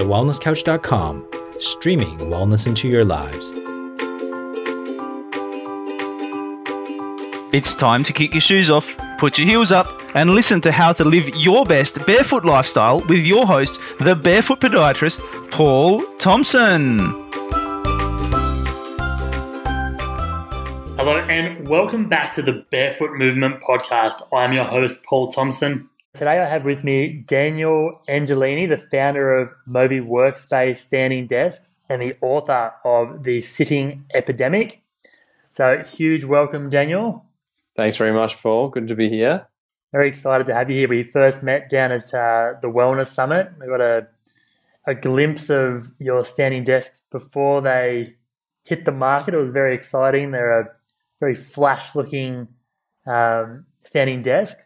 thewellnesscouch.com, streaming wellness into your lives. It's time to kick your shoes off, put your heels up, and listen to how to live your best barefoot lifestyle with your host, the barefoot podiatrist, Paul Thompson. Hello, and welcome back to the Barefoot Movement Podcast. I'm your host, Paul Thompson. Today I have with me Daniel Angelini, the founder of Movi Workspace Standing Desks and the author of The Sitting Epidemic. So, huge welcome, Daniel. Thanks very much, Paul. Good to be here. Very excited to have you here. We first met down at uh, the Wellness Summit. We got a a glimpse of your standing desks before they hit the market. It was very exciting. They're a very flash looking um, standing desk.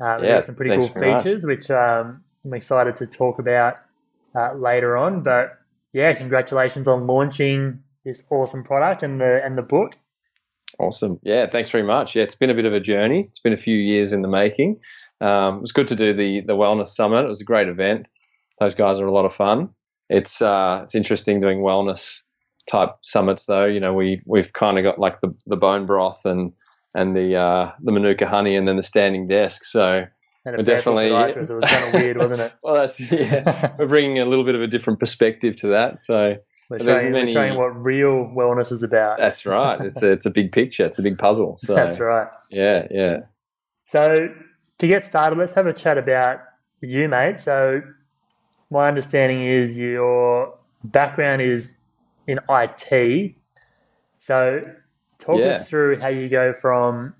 Uh, yeah, some pretty cool features, much. which um, I'm excited to talk about uh, later on. But yeah, congratulations on launching this awesome product and the and the book. Awesome. Yeah, thanks very much. Yeah, it's been a bit of a journey. It's been a few years in the making. Um, it was good to do the the wellness summit. It was a great event. Those guys are a lot of fun. It's uh, it's interesting doing wellness type summits though. You know, we we've kind of got like the, the bone broth and and the uh, the manuka honey and then the standing desk. So and definitely it was kind of weird, wasn't it? well, that's yeah. we're bringing a little bit of a different perspective to that. So we're showing, many, we're showing, what real wellness is about. That's right. It's a, it's a big picture. It's a big puzzle. So, that's right. Yeah, yeah. So to get started, let's have a chat about you, mate. So my understanding is your background is in IT. So talk yeah. us through how you go from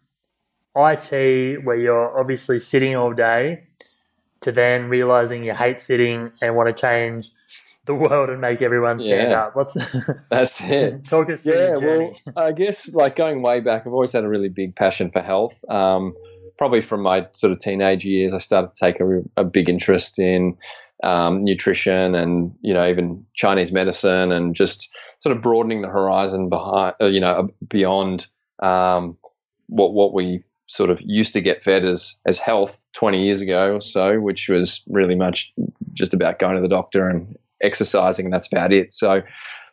IT, where you're obviously sitting all day, to then realizing you hate sitting and want to change the world and make everyone stand yeah. up. What's that's it? Talk us through yeah, well, I guess like going way back, I've always had a really big passion for health. Um, probably from my sort of teenage years, I started to take a, a big interest in um, nutrition and you know even Chinese medicine and just sort of broadening the horizon behind uh, you know beyond um, what what we sort of used to get fed as as health 20 years ago or so, which was really much just about going to the doctor and exercising, and that's about it. So, I've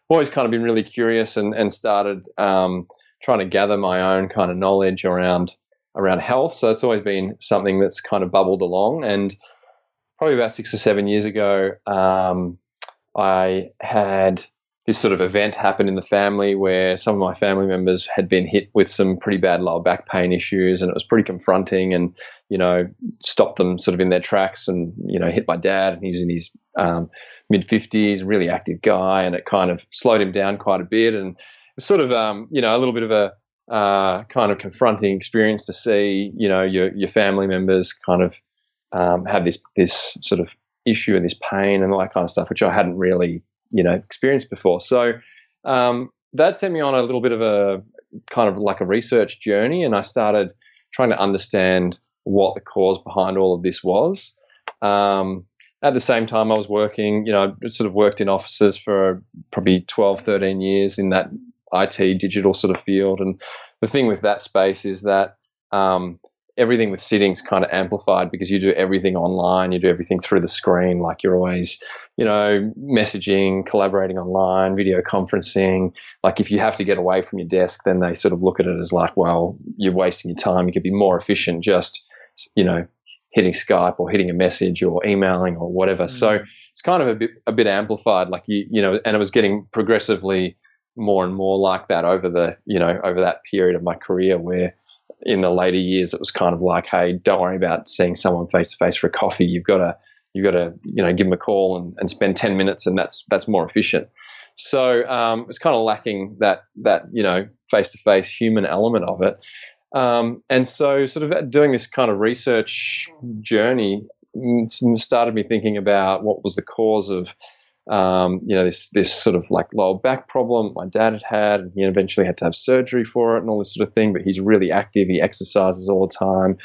always kind of been really curious and and started um, trying to gather my own kind of knowledge around around health. So it's always been something that's kind of bubbled along. And probably about six or seven years ago, um, I had this sort of event happen in the family where some of my family members had been hit with some pretty bad lower back pain issues and it was pretty confronting and you know stopped them sort of in their tracks and you know hit my dad and he's in his um, mid 50s really active guy and it kind of slowed him down quite a bit. And it was sort of um, you know a little bit of a uh, kind of confronting experience to see you know your your family members kind of um, have this this sort of issue and this pain and all that kind of stuff which I hadn't really you know experienced before. So um, that sent me on a little bit of a kind of like a research journey, and I started trying to understand what the cause behind all of this was. Um, at the same time, I was working, you know, sort of worked in offices for probably 12, 13 years in that IT digital sort of field. And the thing with that space is that um, everything with sitting's kind of amplified because you do everything online, you do everything through the screen. Like you're always, you know, messaging, collaborating online, video conferencing. Like if you have to get away from your desk, then they sort of look at it as like, well, you're wasting your time. You could be more efficient just, you know, hitting Skype or hitting a message or emailing or whatever. Mm-hmm. So it's kind of a bit a bit amplified. Like you, you know, and it was getting progressively more and more like that over the, you know, over that period of my career where in the later years, it was kind of like, hey, don't worry about seeing someone face to face for a coffee. You've got to you've got to you know give them a call and, and spend ten minutes, and that's that's more efficient. So um, it's kind of lacking that that you know face to face human element of it. Um, and so, sort of doing this kind of research journey started me thinking about what was the cause of um, you know, this this sort of like lower back problem my dad had had, and he eventually had to have surgery for it and all this sort of thing. But he's really active; he exercises all the time,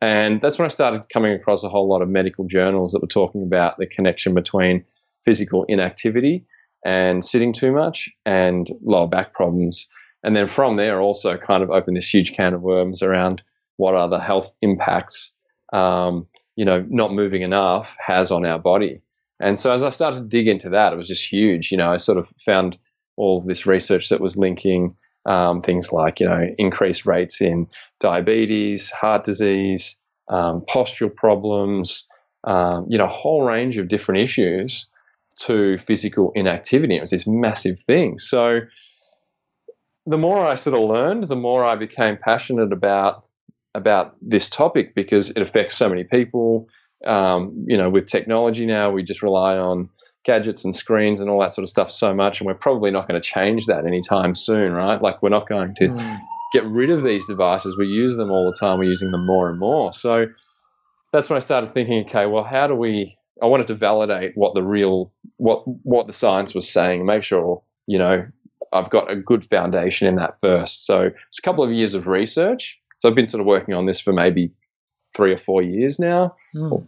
and that's when I started coming across a whole lot of medical journals that were talking about the connection between physical inactivity and sitting too much and lower back problems. And then from there, also kind of opened this huge can of worms around what are the health impacts, um, you know, not moving enough has on our body. And so as I started to dig into that, it was just huge. You know, I sort of found all of this research that was linking um, things like, you know, increased rates in diabetes, heart disease, um, postural problems, um, you know, a whole range of different issues to physical inactivity. It was this massive thing. So the more I sort of learned, the more I became passionate about about this topic because it affects so many people. Um, you know, with technology now, we just rely on gadgets and screens and all that sort of stuff so much, and we're probably not going to change that anytime soon, right? Like, we're not going to mm. get rid of these devices. We use them all the time. We're using them more and more. So that's when I started thinking, okay, well, how do we? I wanted to validate what the real, what what the science was saying, make sure you know I've got a good foundation in that first. So it's a couple of years of research. So I've been sort of working on this for maybe three or four years now, mm. or,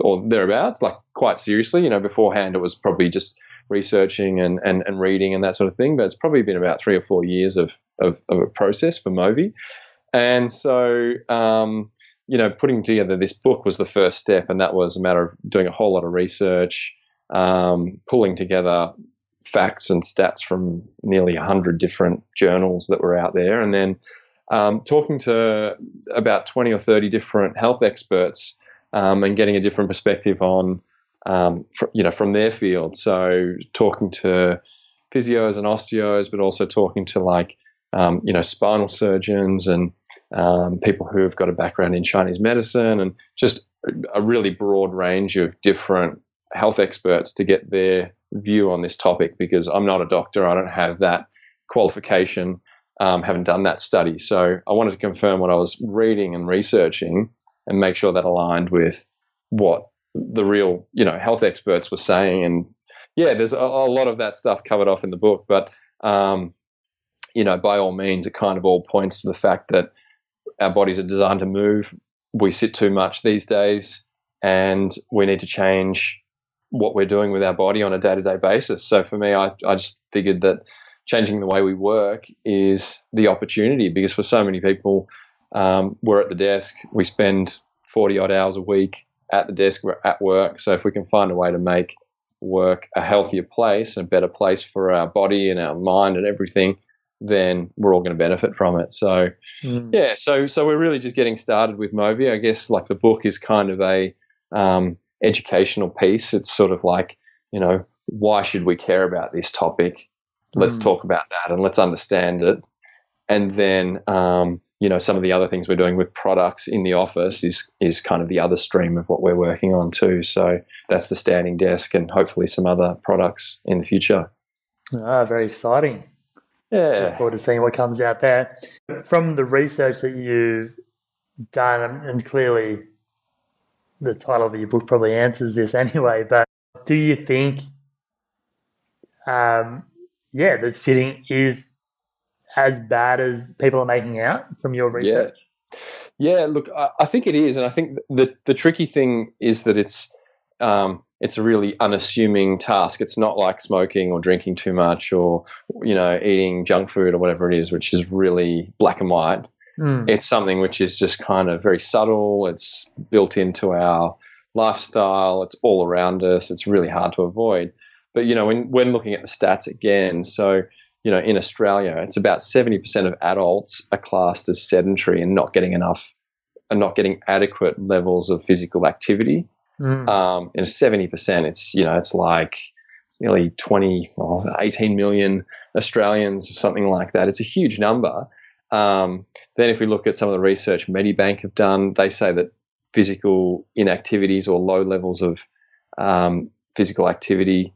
or, thereabouts, like quite seriously. You know, beforehand it was probably just researching and, and, and reading and that sort of thing, but it's probably been about three or four years of, of, of a process for Movi. And so, um, you know, putting together this book was the first step, and that was a matter of doing a whole lot of research, um, pulling together facts and stats from nearly 100 different journals that were out there, and then um, talking to about 20 or 30 different health experts um, and getting a different perspective on, um, fr- you know, from their field. So talking to physios and osteos, but also talking to like, um, you know, spinal surgeons and um, people who have got a background in Chinese medicine and just a really broad range of different health experts to get their view on this topic because I'm not a doctor. I don't have that qualification, um, haven't done that study. So I wanted to confirm what I was reading and researching and make sure that aligned with what the real, you know, health experts were saying. And yeah, there's a, a lot of that stuff covered off in the book, but um, you know, by all means, it kind of all points to the fact that our bodies are designed to move. We sit too much these days, and we need to change what we're doing with our body on a day to day basis. So for me, I, I just figured that changing the way we work is the opportunity because for so many people, um, we're at the desk, we spend 40 odd hours a week at the desk, we're at work. So if we can find a way to make work a healthier place, a better place for our body and our mind and everything, then we're all going to benefit from it. So, mm. yeah, so so we're really just getting started with Movi. I guess like the book is kind of a um, educational piece. It's sort of like, you know, why should we care about this topic? Let's mm. talk about that and let's understand it. And then, um, you know, some of the other things we're doing with products in the office is is kind of the other stream of what we're working on too. So that's the standing desk and hopefully some other products in the future. Ah, very exciting. Yeah. Look forward to seeing what comes out there. From the research that you've done, and clearly the title of your book probably answers this anyway, but do you think, um, yeah, that sitting is as bad as people are making out from your research? Yeah, yeah look, I, I think it is. And I think the, the tricky thing is that it's, um, it's a really unassuming task. It's not like smoking or drinking too much or, you know, eating junk food or whatever it is, which is really black and white. Mm. It's something which is just kind of very subtle. It's built into our lifestyle. It's all around us. It's really hard to avoid. But you know, when when looking at the stats again, so you know, in Australia, it's about 70% of adults are classed as sedentary and not getting enough and not getting adequate levels of physical activity. Mm. Um, and 70%, it's, you know, it's like it's nearly 20, well, 18 million Australians, something like that. It's a huge number. Um, then, if we look at some of the research Medibank have done, they say that physical inactivities or low levels of um, physical activity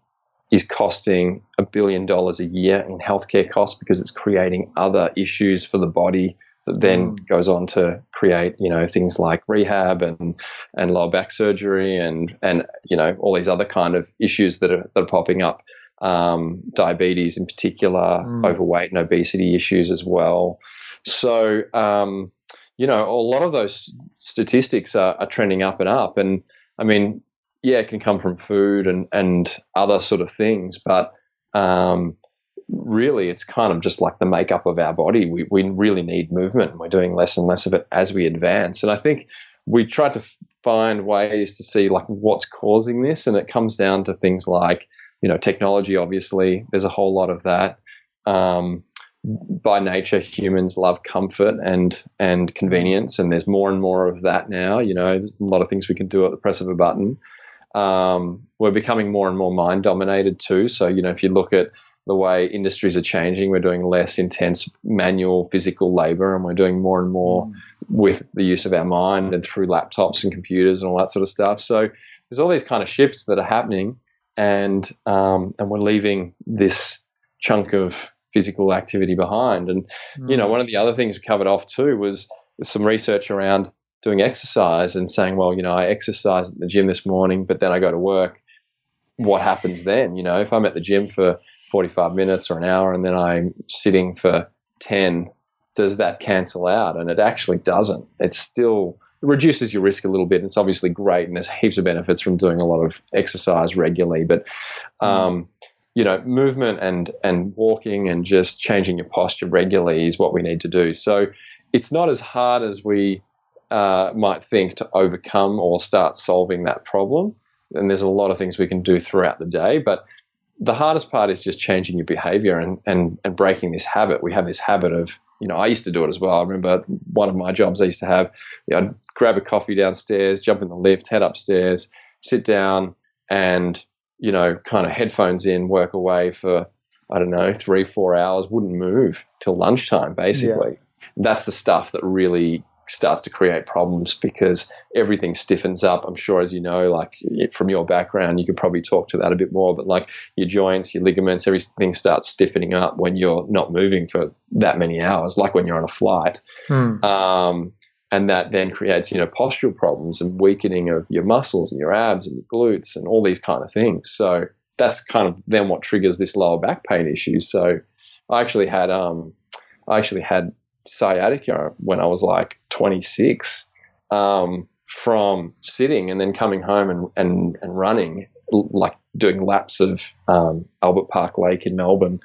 is costing a billion dollars a year in healthcare costs because it's creating other issues for the body that then mm. goes on to create, you know, things like rehab and and lower back surgery and and you know all these other kind of issues that are that are popping up um, diabetes in particular, mm. overweight and obesity issues as well. So, um, you know, a lot of those statistics are, are, trending up and up. And I mean, yeah, it can come from food and, and other sort of things, but um, really it's kind of just like the makeup of our body. We, we really need movement. And we're doing less and less of it as we advance. And I think we try to find ways to see like what's causing this, and it comes down to things like you know technology. Obviously, there's a whole lot of that. Um, by nature, humans love comfort and and convenience, and there's more and more of that now. You know, there's a lot of things we can do at the press of a button. Um, we're becoming more and more mind dominated too. So you know, if you look at the way industries are changing, we're doing less intense manual physical labor, and we're doing more and more mm. with the use of our mind and through laptops and computers and all that sort of stuff. So there's all these kind of shifts that are happening, and um, and we're leaving this chunk of physical activity behind. And mm. you know, mm. one of the other things we covered off too was some research around doing exercise and saying, well, you know, I exercise at the gym this morning, but then I go to work. What happens then? You know, if I'm at the gym for 45 minutes or an hour and then I'm sitting for 10, does that cancel out? And it actually doesn't. It still reduces your risk a little bit. It's obviously great, and there's heaps of benefits from doing a lot of exercise regularly. But um, you know, movement and and walking and just changing your posture regularly is what we need to do. So it's not as hard as we uh, might think to overcome or start solving that problem. And there's a lot of things we can do throughout the day, but the hardest part is just changing your behavior and, and, and breaking this habit. We have this habit of, you know, I used to do it as well. I remember one of my jobs I used to have, you know, I'd grab a coffee downstairs, jump in the lift, head upstairs, sit down, and you know, kind of headphones in, work away for, I don't know, three, four hours, wouldn't move till lunchtime, basically. Yeah. That's the stuff that really starts to create problems because everything stiffens up. I'm sure, as you know, like from your background, you could probably talk to that a bit more, but like your joints, your ligaments, everything starts stiffening up when you're not moving for that many hours, like when you're on a flight. Hmm. Um, and that then creates you know postural problems and weakening of your muscles and your abs and your glutes and all these kind of things so that's kind of then what triggers this lower back pain issue so i actually had um i actually had sciatica when i was like 26 um, from sitting and then coming home and, and, and running like doing laps of um, albert park lake in melbourne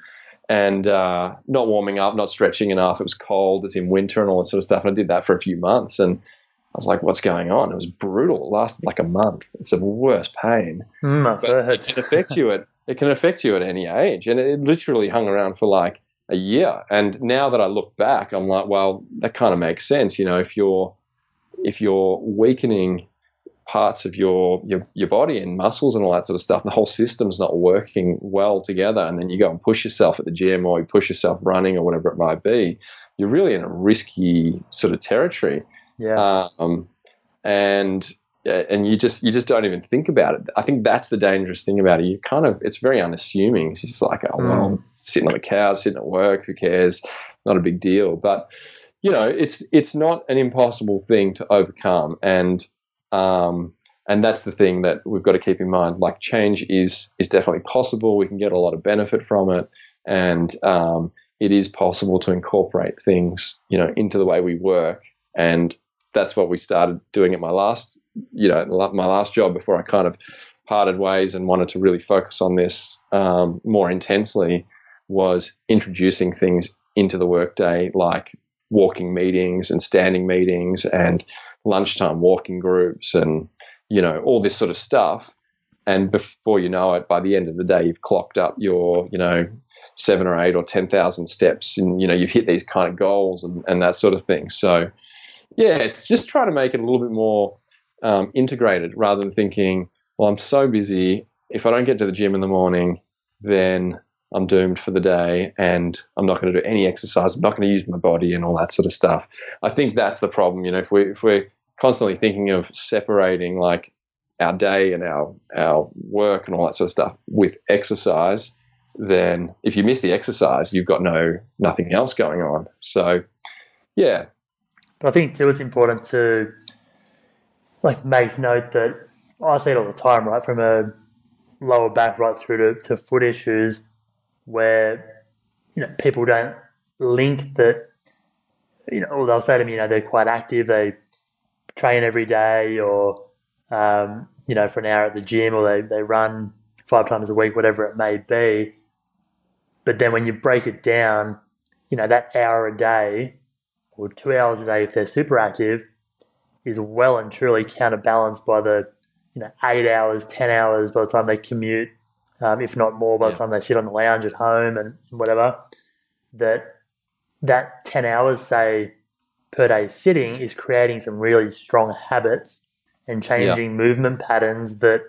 and uh, not warming up, not stretching enough. It was cold. It's in winter and all that sort of stuff. And I did that for a few months, and I was like, "What's going on?" It was brutal. It lasted like a month. It's the worst pain. Mm, it can affect you at it can affect you at any age, and it literally hung around for like a year. And now that I look back, I'm like, well, that kind of makes sense. You know, if you're if you're weakening parts of your, your your body and muscles and all that sort of stuff. The whole system's not working well together, and then you go and push yourself at the gym or you push yourself running or whatever it might be. You're really in a risky sort of territory. Yeah. Um, and and you just you just don't even think about it. I think that's the dangerous thing about it. You kind of it's very unassuming. It's just like, oh well, mm. sitting on the couch, sitting at work, who cares? Not a big deal. But you know, it's it's not an impossible thing to overcome. And um, and that's the thing that we've got to keep in mind. Like change is is definitely possible. We can get a lot of benefit from it, and um, it is possible to incorporate things, you know, into the way we work. And that's what we started doing at my last, you know, my last job before I kind of parted ways and wanted to really focus on this um, more intensely. Was introducing things into the workday, like walking meetings and standing meetings and lunchtime walking groups and you know all this sort of stuff and before you know it by the end of the day you've clocked up your you know seven or eight or ten thousand steps and you know you've hit these kind of goals and, and that sort of thing so yeah it's just trying to make it a little bit more um, integrated rather than thinking well i'm so busy if i don't get to the gym in the morning then I'm doomed for the day and I'm not going to do any exercise. I'm not going to use my body and all that sort of stuff. I think that's the problem. You know, if we if we're constantly thinking of separating like our day and our our work and all that sort of stuff with exercise, then if you miss the exercise, you've got no nothing else going on. So, yeah. But I think too, it's important to like make note that I see it all the time, right? From a lower back right through to, to foot issues where you know people don't link that. You know, or they'll say to me, you know, they're quite active. They train every day, or um, you know, for an hour at the gym, or they they run five times a week, whatever it may be. But then when you break it down, you know, that hour a day or two hours a day if they're super active is well and truly counterbalanced by the you know eight hours, ten hours by the time they commute, um, if not more by the time they sit on the lounge at home and whatever. That that ten hours, say per day sitting, is creating some really strong habits and changing movement patterns that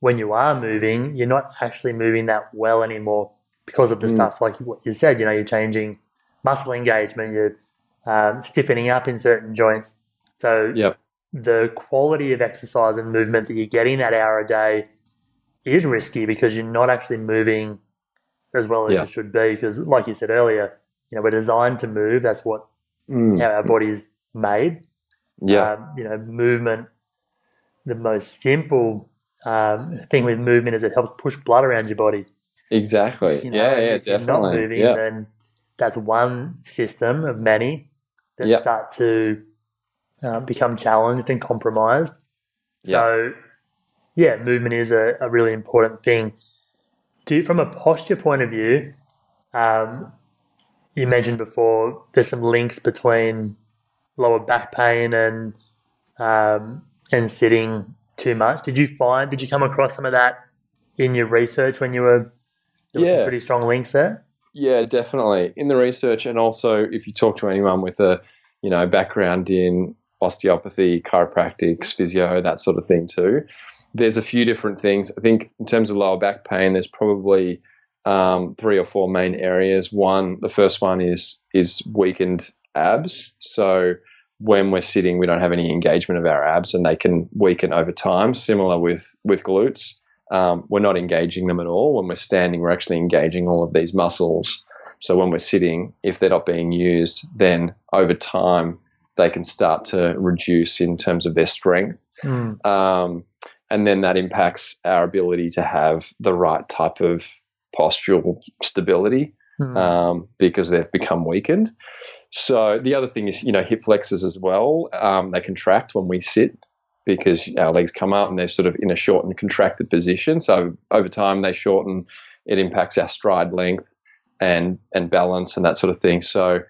when you are moving, you're not actually moving that well anymore because of the Mm. stuff like what you said. You know, you're changing muscle engagement, you're um, stiffening up in certain joints. So Yep. the quality of exercise and movement that you're getting that hour a day is risky because you're not actually moving as well as Yeah. you should be. Because, like you said earlier, you know, we're designed to move. That's what Mm. how our body is made. Yeah. Um, you know, movement. The most simple um, thing with movement is it helps push blood around your body. exactly. You know, yeah. Yeah. if you're Definitely. Not moving, yeah. then that's one system of many that Yep. start to uh, become challenged and compromised. So, yeah, movement is a, a really important thing. Do from a posture point of view, um, you mentioned before there's some links between lower back pain and um, and sitting too much. Did you find? Did you come across some of that in your research when you were? There were some Yeah. pretty strong links there. Yeah, definitely. In the research, and also if you talk to anyone with a, you know, background in osteopathy, chiropractics, physio, that sort of thing too, there's a few different things. I think in terms of lower back pain, there's probably um, three or four main areas. One, the first one is is weakened abs. So when we're sitting, we don't have any engagement of our abs, and they can weaken over time. Similar with with glutes um, we're not engaging them at all. When we're standing, we're actually engaging all of these muscles. So when we're sitting, if they're not being used, then over time they can start to reduce in terms of their strength. Mm. Um, and then that impacts our ability to have the right type of postural stability Mm. um, because they've become weakened. So the other thing is, you know, hip flexors as well. Um, they contract when we sit because our legs come up and they're sort of in a short and contracted position. So over time they shorten. It impacts our stride length and and balance and that sort of thing. So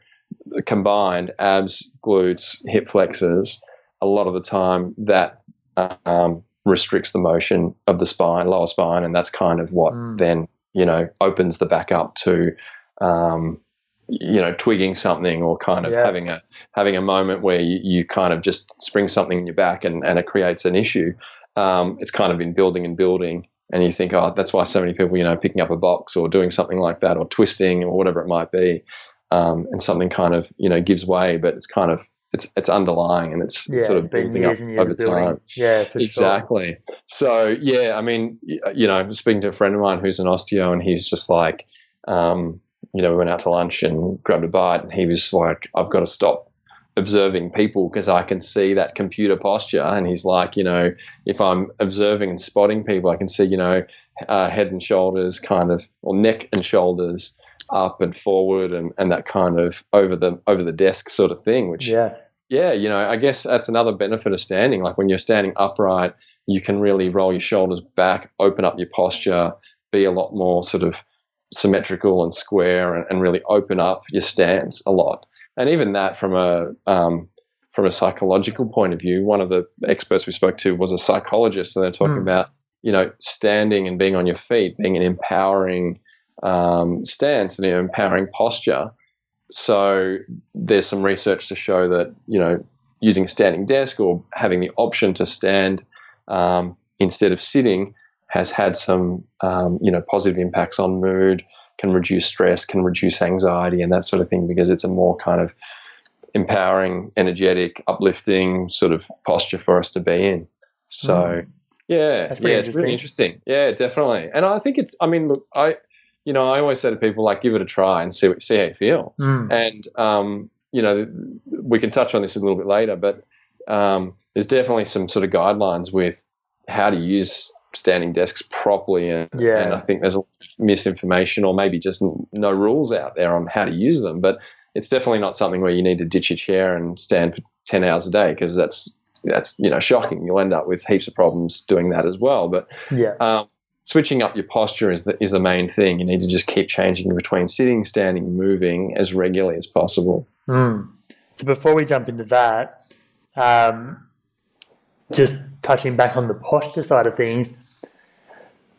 combined, abs, glutes, hip flexors, a lot of the time that um, restricts the motion of the spine, lower spine, and that's kind of what Mm. then you know opens the back up to um, you know twigging something or kind of Yeah. having a having a moment where you, you kind of just spring something in your back and, and it creates an issue. Um, it's kind of been building and building, and you think, oh, that's why so many people, you know, picking up a box or doing something like that or twisting or whatever it might be, um, and something kind of you know gives way, but it's kind of it's it's underlying and it's Yeah, sort of it's building up years and years over time. Yeah, for sure. Exactly. So yeah, I mean, you know, speaking to a friend of mine who's an osteo, and he's just like, um, you know, we went out to lunch and grabbed a bite, and he was like, I've got to stop observing people because I can see that computer posture. And he's like, you know, if I'm observing and spotting people, I can see, you know, uh, head and shoulders kind of, or neck and shoulders up and forward, and, and that kind of over the over the desk sort of thing, which Yeah, yeah, you know, I guess that's another benefit of standing. Like when you're standing upright, you can really roll your shoulders back, open up your posture, be a lot more sort of symmetrical and square, and, and really open up your stance a lot. And even that, from a um, from a psychological point of view, one of the experts we spoke to was a psychologist, and they're talking Hmm. about you know standing and being on your feet, being an empowering um, stance and an empowering posture. So there's some research to show that you know using a standing desk or having the option to stand um, instead of sitting has had some um, you know positive impacts on mood, can reduce stress, can reduce anxiety, and that sort of thing because it's a more kind of empowering, energetic, uplifting sort of posture for us to be in. So yeah, That's yeah, pretty it's really interesting. Yeah, definitely. And I think it's. I mean, look, I you know I always say to people like give it a try and see see how you feel. Mm. And um, you know, we can touch on this a little bit later, but um, there's definitely some sort of guidelines with how to use standing desks properly, and, Yeah. and I think there's a lot of misinformation or maybe just no rules out there on how to use them. But it's definitely not something where you need to ditch your chair and stand for ten hours a day because that's that's you know shocking. You'll end up with heaps of problems doing that as well. But yeah, um, switching up your posture is the, is the main thing. You need to just keep changing between sitting, standing, moving as regularly as possible. Mm. So before we jump into that, um, just touching back on the posture side of things,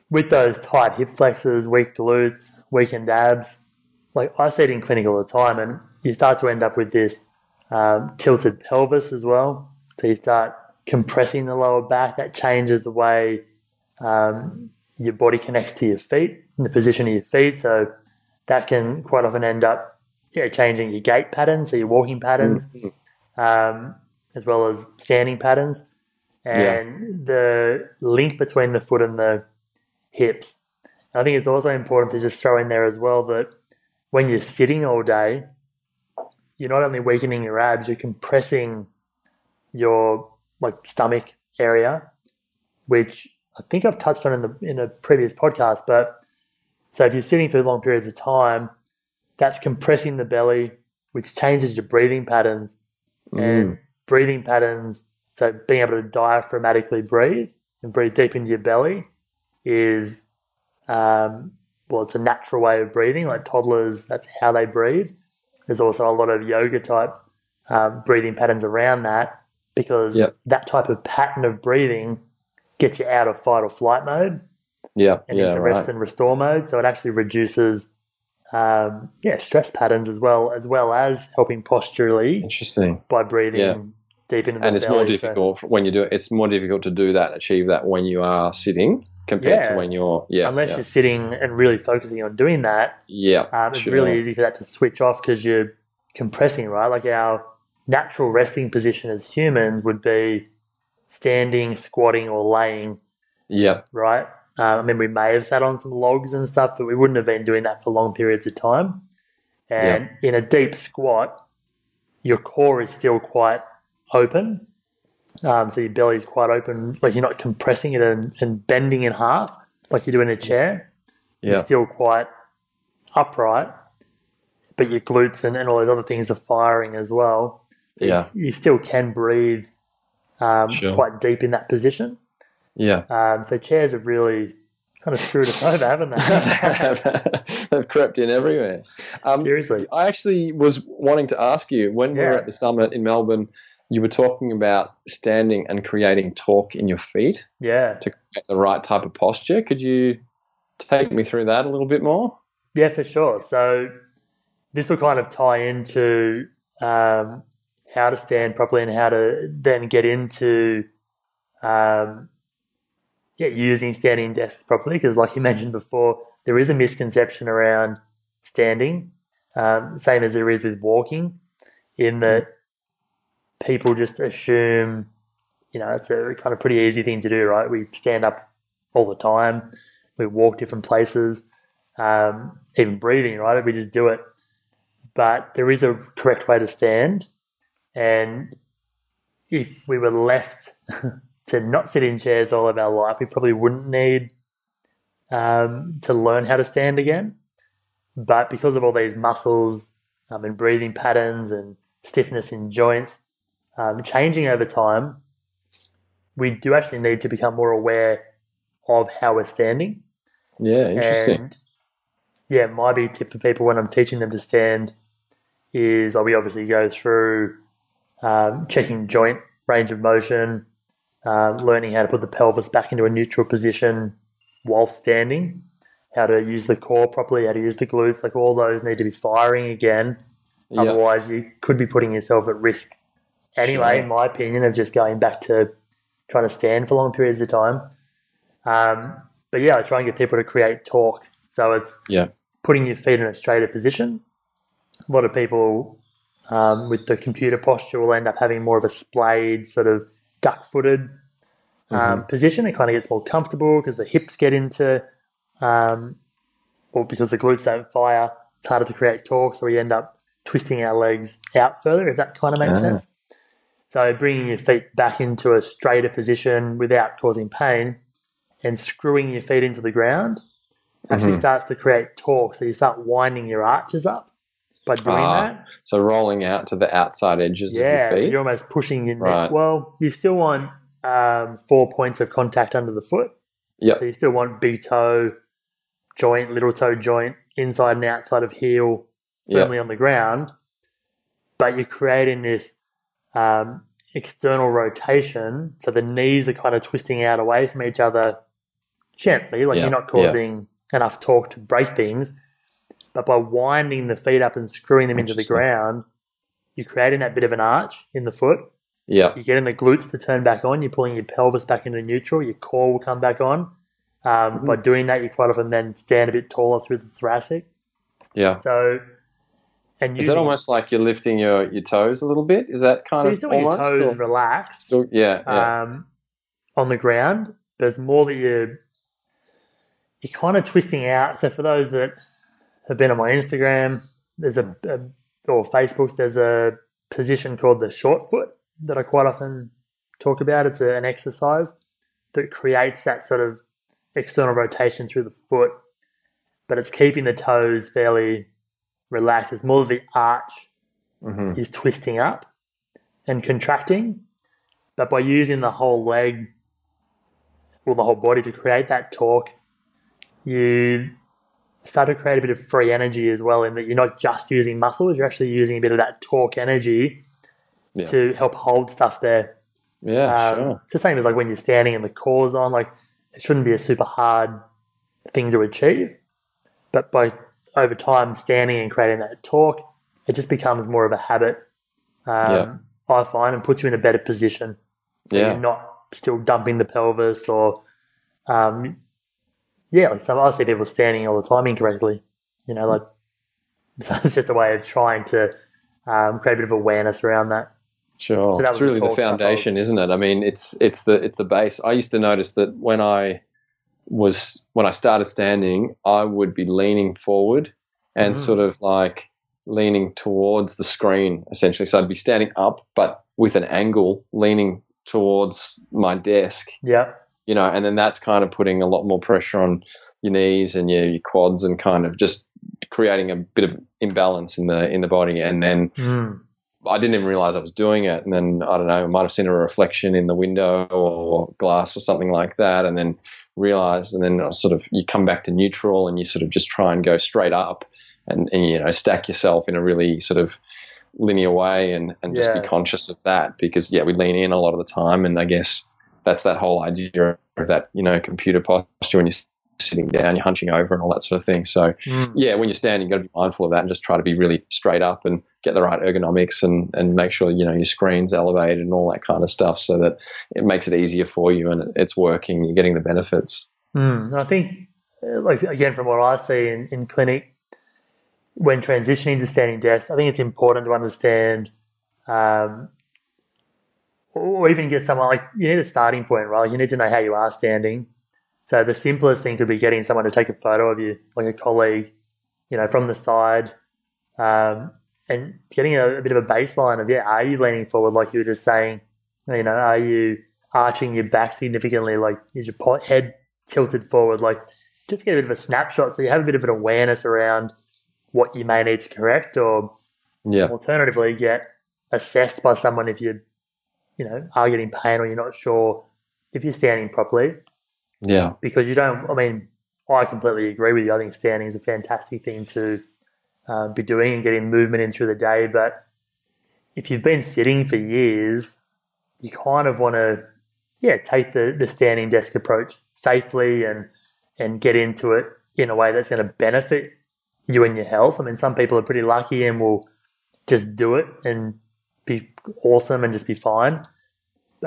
with those tight hip flexors, weak glutes, weakened abs, like I see it in clinic all the time, and you start to end up with this um, tilted pelvis as well. So you start compressing the lower back. That changes the way um, your body connects to your feet and the position of your feet. So that can quite often end up yeah, changing your gait patterns, so your walking patterns, Mm-hmm. um, as well as standing patterns. And the link between the foot and the hips. I think it's also important to just throw in there as well that when you're sitting all day, you're not only weakening your abs, you're compressing your like stomach area, which I think I've touched on in the in a previous podcast. But so if you're sitting for long periods of time, that's compressing the belly, which changes your breathing patterns and breathing patterns. So being able to diaphragmatically breathe and breathe deep into your belly is um, well, it's a natural way of breathing. Like toddlers, that's how they breathe. There's also a lot of yoga type um, breathing patterns around that because Yep. that type of pattern of breathing gets you out of fight or flight mode Yeah, and yeah, into rest right. and restore mode. So it actually reduces um, yeah stress patterns as well as well as helping posturally Interesting. by breathing Yeah. deep into the And it's belly. more difficult for- when you do it. It's more difficult to do that, achieve that when you are sitting compared Yeah. to when you're yeah, unless yeah, you're sitting and really focusing on doing that, yeah. um, it's sure. really easy for that to switch off because you're compressing, right? Like our natural resting position as humans would be standing, squatting, or laying, Yeah, right? Uh, I mean, we may have sat on some logs and stuff, but we wouldn't have been doing that for long periods of time. And in a deep squat, your core is still quite open. Um, so your belly's quite open, like you're not compressing it and, and bending in half like you do in a chair. You're still quite upright, but your glutes and, and all those other things are firing as well. So Yeah. you, you still can breathe um, Sure. quite deep in that position. yeah. Um, so chairs have really kind of screwed us over, haven't they? They've crept in everywhere. Um, Seriously. I actually was wanting to ask you when we were at the summit in Melbourne. You were talking about standing and creating torque in your feet Yeah. to get the right type of posture. Could you take me through that a little bit more? Yeah, for sure. So this will kind of tie into um, how to stand properly and how to then get into um, yeah using standing desks properly. Because, like you mentioned before, there is a misconception around standing, um, same as there is with walking, in that people just assume you know it's a kind of pretty easy thing to do, right? We stand up all the time, we walk different places um, even breathing, right? We just do it. But there is a correct way to stand. And if we were left to not sit in chairs all of our life, we probably wouldn't need um, to learn how to stand again. But because of all these muscles um, and breathing patterns and stiffness in joints um, changing over time, we do actually need to become more aware of how we're standing. Yeah, interesting. And yeah, my big tip for people when I'm teaching them to stand is we obviously go through um, checking joint range of motion, um, learning how to put the pelvis back into a neutral position while standing, how to use the core properly, how to use the glutes, like all those need to be firing again. yeah, Otherwise, you could be putting yourself at risk anyway, Sure. in my opinion, of just going back to trying to stand for long periods of time. Um, but yeah, I try and get people to create torque. So it's yeah, putting your feet in a straighter position. A lot of people um, with the computer posture we'll end up having more of a splayed, sort of duck footed um, position. It kind of gets more comfortable because the hips get into, um, or because the glutes don't fire, it's harder to create torque. So we end up twisting our legs out further, if that kind of makes Ah. sense. So bringing your feet back into a straighter position without causing pain and screwing your feet into the ground actually Mhm. starts to create torque. So you start winding your arches up by doing Ah, that. So rolling out to the outside edges Yeah, of your feet. you're almost pushing in. Right. Well, you still want um, four points of contact under the foot. Yep. So you still want big toe joint, little toe joint, inside and outside of heel Yep. firmly on the ground. But you're creating this um, external rotation. So the knees are kind of twisting out away from each other gently, like Yeah, you're not yeah. causing enough torque to break things. But by winding the feet up and screwing them into the ground, you're creating that bit of an arch in the foot. Yeah. You're getting the glutes to turn back on. You're pulling your pelvis back into neutral. Your core will come back on. Um, By doing that, you quite often then stand a bit taller through the thoracic. Yeah. So, and Is using, that almost like you're lifting your, your toes a little bit? Is that kind so of still your almost? toes or- relaxed still, yeah. Yeah. um, on the ground, but it's more that you're you're kind of twisting out. So for those that have been on my Instagram, there's a, a or Facebook, there's a position called the short foot that I quite often talk about. It's a, an exercise that creates that sort of external rotation through the foot, but it's keeping the toes fairly relaxed. It's more of the arch hmm is twisting up and contracting, but by using the whole leg or the whole body to create that torque, you start to create a bit of free energy as well. In that you're not just using muscles, you're actually using a bit of that torque energy Yeah. to help hold stuff there. Yeah, Um, sure. It's the same as like when you're standing and the core's on. Like it shouldn't be a super hard thing to achieve, but by over time standing and creating that torque, it just becomes more of a habit. Um, Yeah. I find and puts you in a better position. So Yeah. you're not still dumping the pelvis or, um, yeah, like some I see people standing all the time incorrectly. You know, like so it's just a way of trying to um, create a bit of awareness around that. Sure. So that it's was the really the I foundation, isn't it? I mean, it's it's the it's the base. I used to notice that when I was when I started standing, I would be leaning forward and Mm. sort of like leaning towards the screen essentially. So I'd be standing up but with an angle leaning towards my desk, Yeah, you know, and then that's kind of putting a lot more pressure on your knees and your, your quads and kind of just creating a bit of imbalance in the in the body and then Mm. I didn't even realize I was doing it. And then I don't know, I might have seen a reflection in the window or glass or something like that, and then realized. And then sort of you come back to neutral and you sort of just try and go straight up and, and you know stack yourself in a really sort of linear way and, and just Yeah. be conscious of that because yeah, we lean in a lot of the time, and I guess that's that whole idea of that you know computer posture when you're sitting down, you're hunching over and all that sort of thing. So Mm. yeah, when you're standing, you've got to be mindful of that and just try to be really straight up and get the right ergonomics and, and make sure, you know, your screen's elevated and all that kind of stuff so that it makes it easier for you and it's working, you're getting the benefits. Mm, I think, uh, like again, from what I see in, in clinic, when transitioning to standing desks, I think it's important to understand, um, or even get someone like you need a starting point, right? You need to know how you are standing. So the simplest thing could be getting someone to take a photo of you, like a colleague, you know, from the side, um, and getting a, a bit of a baseline of yeah, are you leaning forward like you were just saying? You know, are you arching your back significantly? Like is your head tilted forward? Like just get a bit of a snapshot so you have a bit of an awareness around what you may need to correct, or Yeah. alternatively get assessed by someone if you, you know, are getting pain or you're not sure if you're standing properly Yeah. because you don't. I mean, I completely agree with you. I think standing is a fantastic thing to uh, be doing and getting movement in through the day. But if you've been sitting for years, you kind of want to, yeah, take the the standing desk approach safely and and get into it in a way that's going to benefit you and your health. I mean, some people are pretty lucky and will just do it and be awesome and just be fine.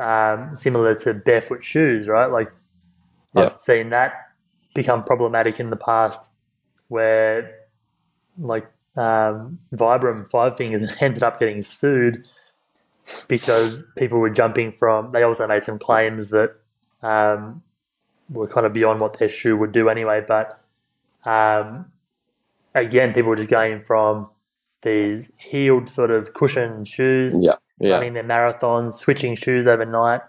Um, similar to barefoot shoes, right? Like Yeah. I've seen that become problematic in the past where like um, Vibram Five Fingers ended up getting sued because people were jumping from. They also made some claims that um, were kind of beyond what their shoe would do anyway. But um, again, people were just going from these heeled sort of cushioned shoes Yeah. Yeah. running their marathons, switching shoes overnight,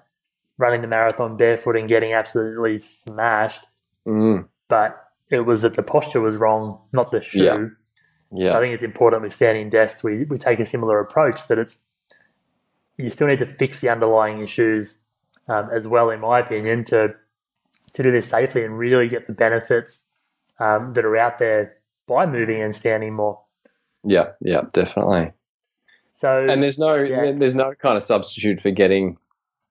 running the marathon barefoot and getting absolutely smashed. Mm. But it was that the posture was wrong, not the shoe. Yeah. So I think it's important with standing desks we, we take a similar approach that it's you still need to fix the underlying issues um, as well, in my opinion, to to do this safely and really get the benefits um, that are out there by moving and standing more. Yeah. Yeah. Definitely. So and there's no Yeah. there's no kind of substitute for getting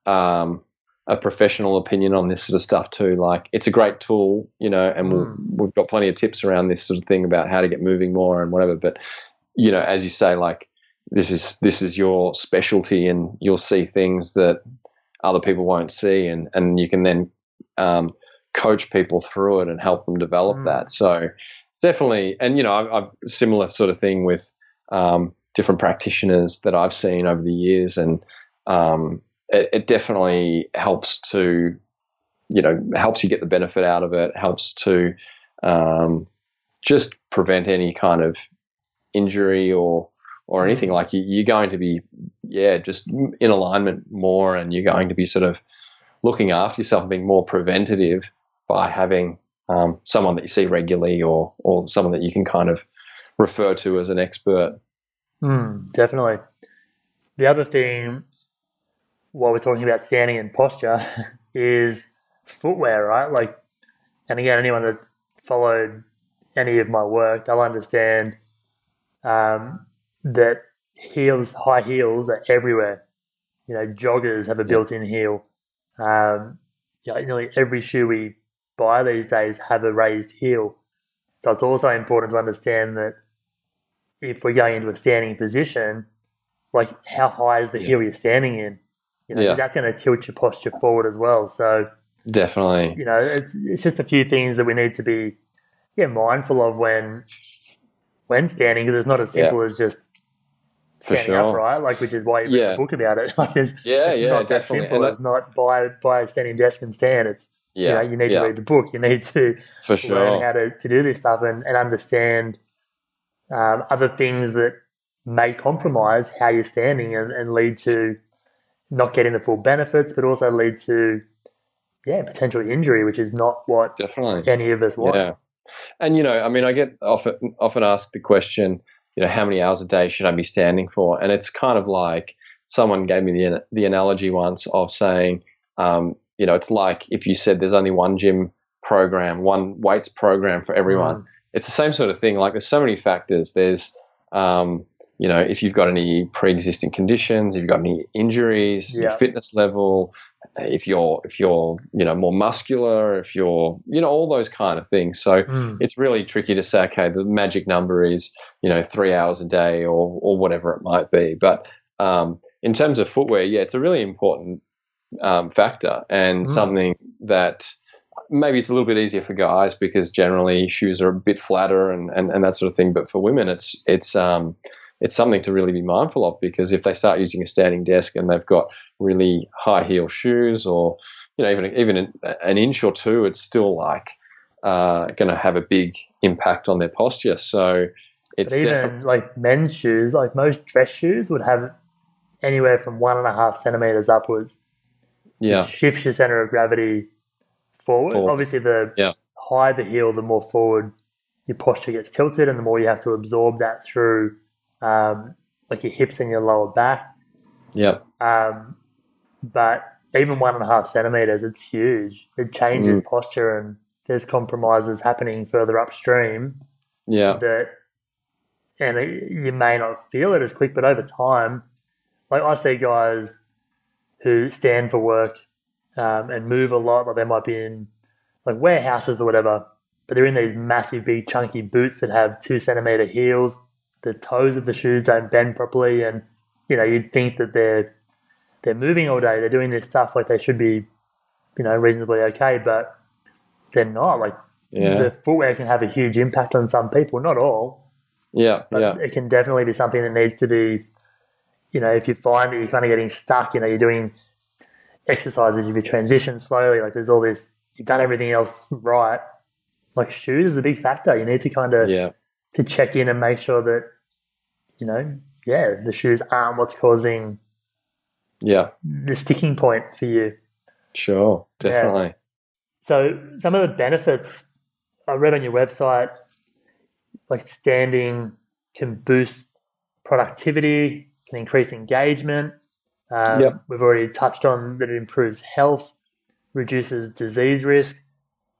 um, a professional opinion on this sort of stuff too. Like it's a great tool, you know, and we'll, Mm. we've got plenty of tips around this sort of thing about how to get moving more and whatever. But you know, as you say, like this is this is your specialty, and you'll see things that other people won't see, and and you can then um, coach people through it and help them develop Mm. that. So it's definitely, and you know, I've, I've similar sort of thing with um, different practitioners that I've seen over the years, and um, it, it definitely helps to, you know, helps you get the benefit out of it. Helps to um, just prevent any kind of injury or or anything. Like you, you're going to be, yeah, just in alignment more, and you're going to be sort of looking after yourself and being more preventative by having um, someone that you see regularly or or someone that you can kind of refer to as an expert. Mm, definitely. The other thing, while we're talking about standing and posture, is footwear, right? Like, and again, anyone that's followed any of my work, they'll understand um, that heels, high heels, are everywhere. You know, joggers have a built-in heel. Um, you know, nearly every shoe we buy these days have a raised heel. So it's also important to understand that if we're going into a standing position, like how high is the Yeah. heel you're standing in? You know, Yeah. that's going to tilt your posture forward as well. So Definitely. you know, it's it's just a few things that we need to be yeah mindful of when when standing because it's not as Yeah. simple as just standing sure. upright. Like which is why you read Yeah. a book about it. Like it's, Yeah, it's yeah, not that simple. And it's not by buy a standing desk and stand. It's Yeah, you know you need yeah, to read the book. You need to for learn how to, to do this stuff and, and understand um, other things that may compromise how you're standing and, and lead to not getting the full benefits, but also lead to yeah potential injury, which is not what Definitely. any of us want. Yeah. And you know, I mean, I get often often asked the question, you know, how many hours a day should I be standing for? And it's kind of like someone gave me the the analogy once of saying, um, you know, it's like if you said there's only one gym program, one weights program for everyone. Mm. It's the same sort of thing. Like there's so many factors. There's um, you know, if you've got any pre-existing conditions, if you've got any injuries, your fitness level, if you're if you're you know more muscular, if you're you know all those kind of things. So Mm. it's really tricky to say, okay, the magic number is you know three hours a day or or whatever it might be. But um, in terms of footwear, yeah, it's a really important um, factor and Mm. something that maybe it's a little bit easier for guys because generally shoes are a bit flatter and, and, and that sort of thing. But for women, it's it's um, it's something to really be mindful of because if they start using a standing desk and they've got really high heel shoes or you know even even an, an inch or two, it's still like uh, going to have a big impact on their posture. So it's But even like men's shoes, like most dress shoes would have anywhere from one and a half centimeters upwards. Yeah shifts your center of gravity forward. Forward. Obviously, the Yeah. higher the heel, the more forward your posture gets tilted, and the more you have to absorb that through um, like your hips and your lower back. yeah Um, but even one and a half centimeters, it's huge. It changes Mm. posture, and there's compromises happening further upstream yeah that, and it, you may not feel it as quick, but over time, like I see guys who stand for work um, and move a lot, like they might be in like warehouses or whatever, but they're in these massive, big, chunky boots that have two centimeter heels. The toes of the shoes don't bend properly, and you know you'd think that they're they're moving all day, they're doing this stuff like they should be, you know, reasonably okay, but they're not. Like yeah the footwear can have a huge impact on some people, not all, yeah but yeah it can definitely be something that needs to be, you know, if you find that you're kind of getting stuck, you know, you're doing exercises, you've transitioned slowly, like there's all this, you've done everything else right. Like shoes is a big factor. You need to kind of yeah to check in and make sure that, you know, yeah, the shoes aren't what's causing yeah the sticking point for you. sure Yeah. definitely So some of the benefits I read on your website, like standing can boost productivity, can increase engagement. Um, Yep. We've already touched on that it improves health, reduces disease risk.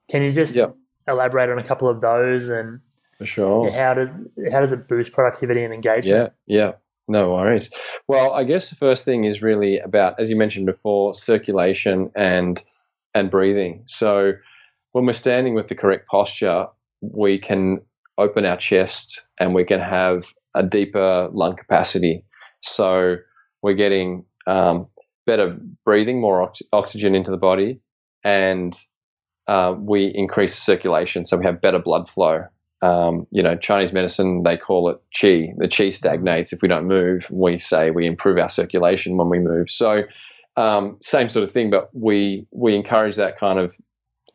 Can you just Yep. elaborate on a couple of those and for sure how does how does it boost productivity and engagement? Yeah, yeah. No worries. Well, I guess the first thing is really about, as you mentioned before, circulation and and breathing. So when we're standing with the correct posture, we can open our chest and we can have a deeper lung capacity. So we're getting um, better breathing, more ox- oxygen into the body, and uh, we increase circulation. So we have better blood flow. Um, you know, Chinese medicine, they call it qi. The qi stagnates if we don't move. We say we improve our circulation when we move. So, um, same sort of thing, but we we encourage that kind of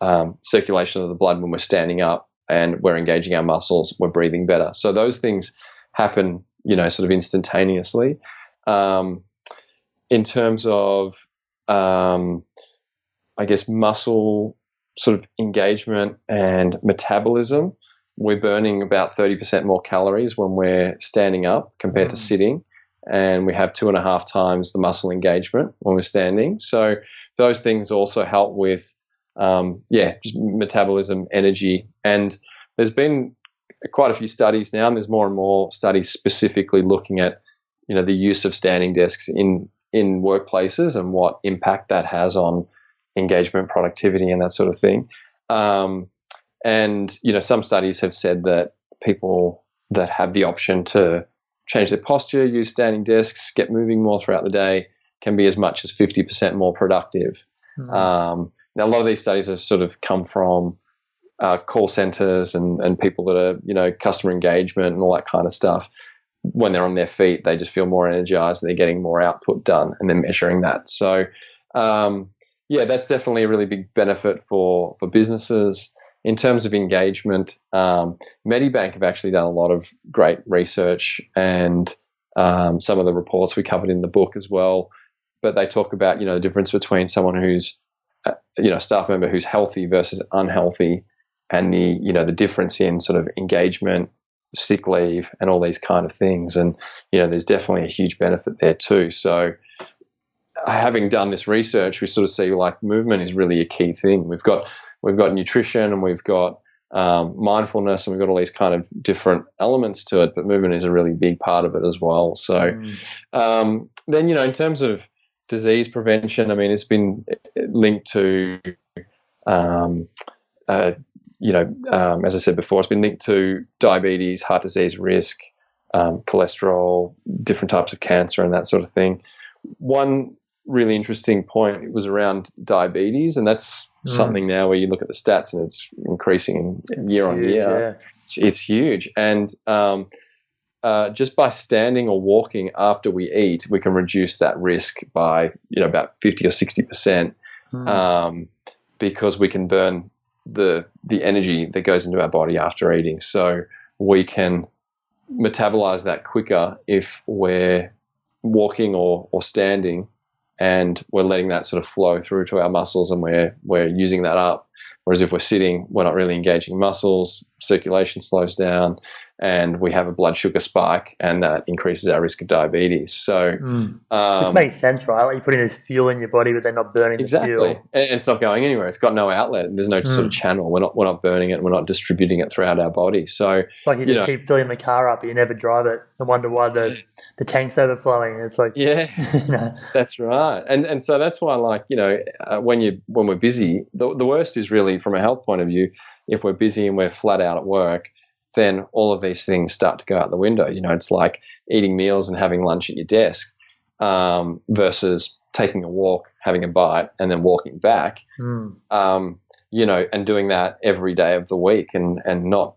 um, circulation of the blood when we're standing up and we're engaging our muscles. We're breathing better. So those things happen, you know, sort of instantaneously. Um, in terms of, um, I guess, muscle sort of engagement and metabolism, we're burning about 30% more calories when we're standing up compared mm. to sitting. And we have two and a half times the muscle engagement when we're standing. So those things also help with, um, yeah, metabolism, energy. And there's been quite a few studies now, and there's more and more studies specifically looking at, you know, the use of standing desks in in workplaces and what impact that has on engagement, productivity, and that sort of thing. Um, and you know, some studies have said that people that have the option to change their posture, use standing desks, get moving more throughout the day, can be as much as 50% more productive. Mm. Um, now, a lot of these studies have sort of come from uh, call centers and, and people that are, you know, customer engagement and all that kind of stuff. When they're on their feet, they just feel more energized and they're getting more output done and they're measuring that. So, um, yeah, that's definitely a really big benefit for, for businesses in terms of engagement, um, Medibank have actually done a lot of great research and um, some of the reports we covered in the book as well. But they talk about you know the difference between someone who's uh, you know staff member who's healthy versus unhealthy, and the you know the difference in sort of engagement, sick leave, and all these kind of things. And you know there's definitely a huge benefit there too. So having done this research, we sort of see like movement is really a key thing. We've got we've got nutrition and we've got um, mindfulness and we've got all these kind of different elements to it, but movement is a really big part of it as well. So mm. um, then, you know, in terms of disease prevention, I mean, it's been linked to, um, uh, you know, um, as I said before, it's been linked to diabetes, heart disease risk, um, cholesterol, different types of cancer, and that sort of thing. One really interesting point was around diabetes, and that's mm. something now where you look at the stats and it's increasing it's year huge, on year. Yeah. It's, it's, huge, and um, uh, just by standing or walking after we eat, we can reduce that risk by you know about fifty or sixty percent, mm. um, because we can burn the the energy that goes into our body after eating. So we can metabolize that quicker if we're walking or, or standing and we're letting that sort of flow through to our muscles and we're we're using that up Whereas if we're sitting, we're not really engaging muscles, circulation slows down, and we have a blood sugar spike, and that increases our risk of diabetes. So, mm. um, it makes sense, right? Like you're putting this fuel in your body, but they're not burning exactly. the fuel. And it's not going anywhere. It's got no outlet. There's no mm. sort of channel. We're not we're not burning it. We're not distributing it throughout our body. So, it's like you, you just know, keep filling the car up, but you never drive it, and wonder why the the tank's overflowing. It's like yeah, you know. that's right. And and so that's why, like you know, uh, when you when we're busy, the the worst is really from a health point of view, if we're busy and we're flat out at work, then all of these things start to go out the window. You know, it's like eating meals and having lunch at your desk um, versus taking a walk, having a bite, and then walking back. Mm. Um, you know, and doing that every day of the week, and and not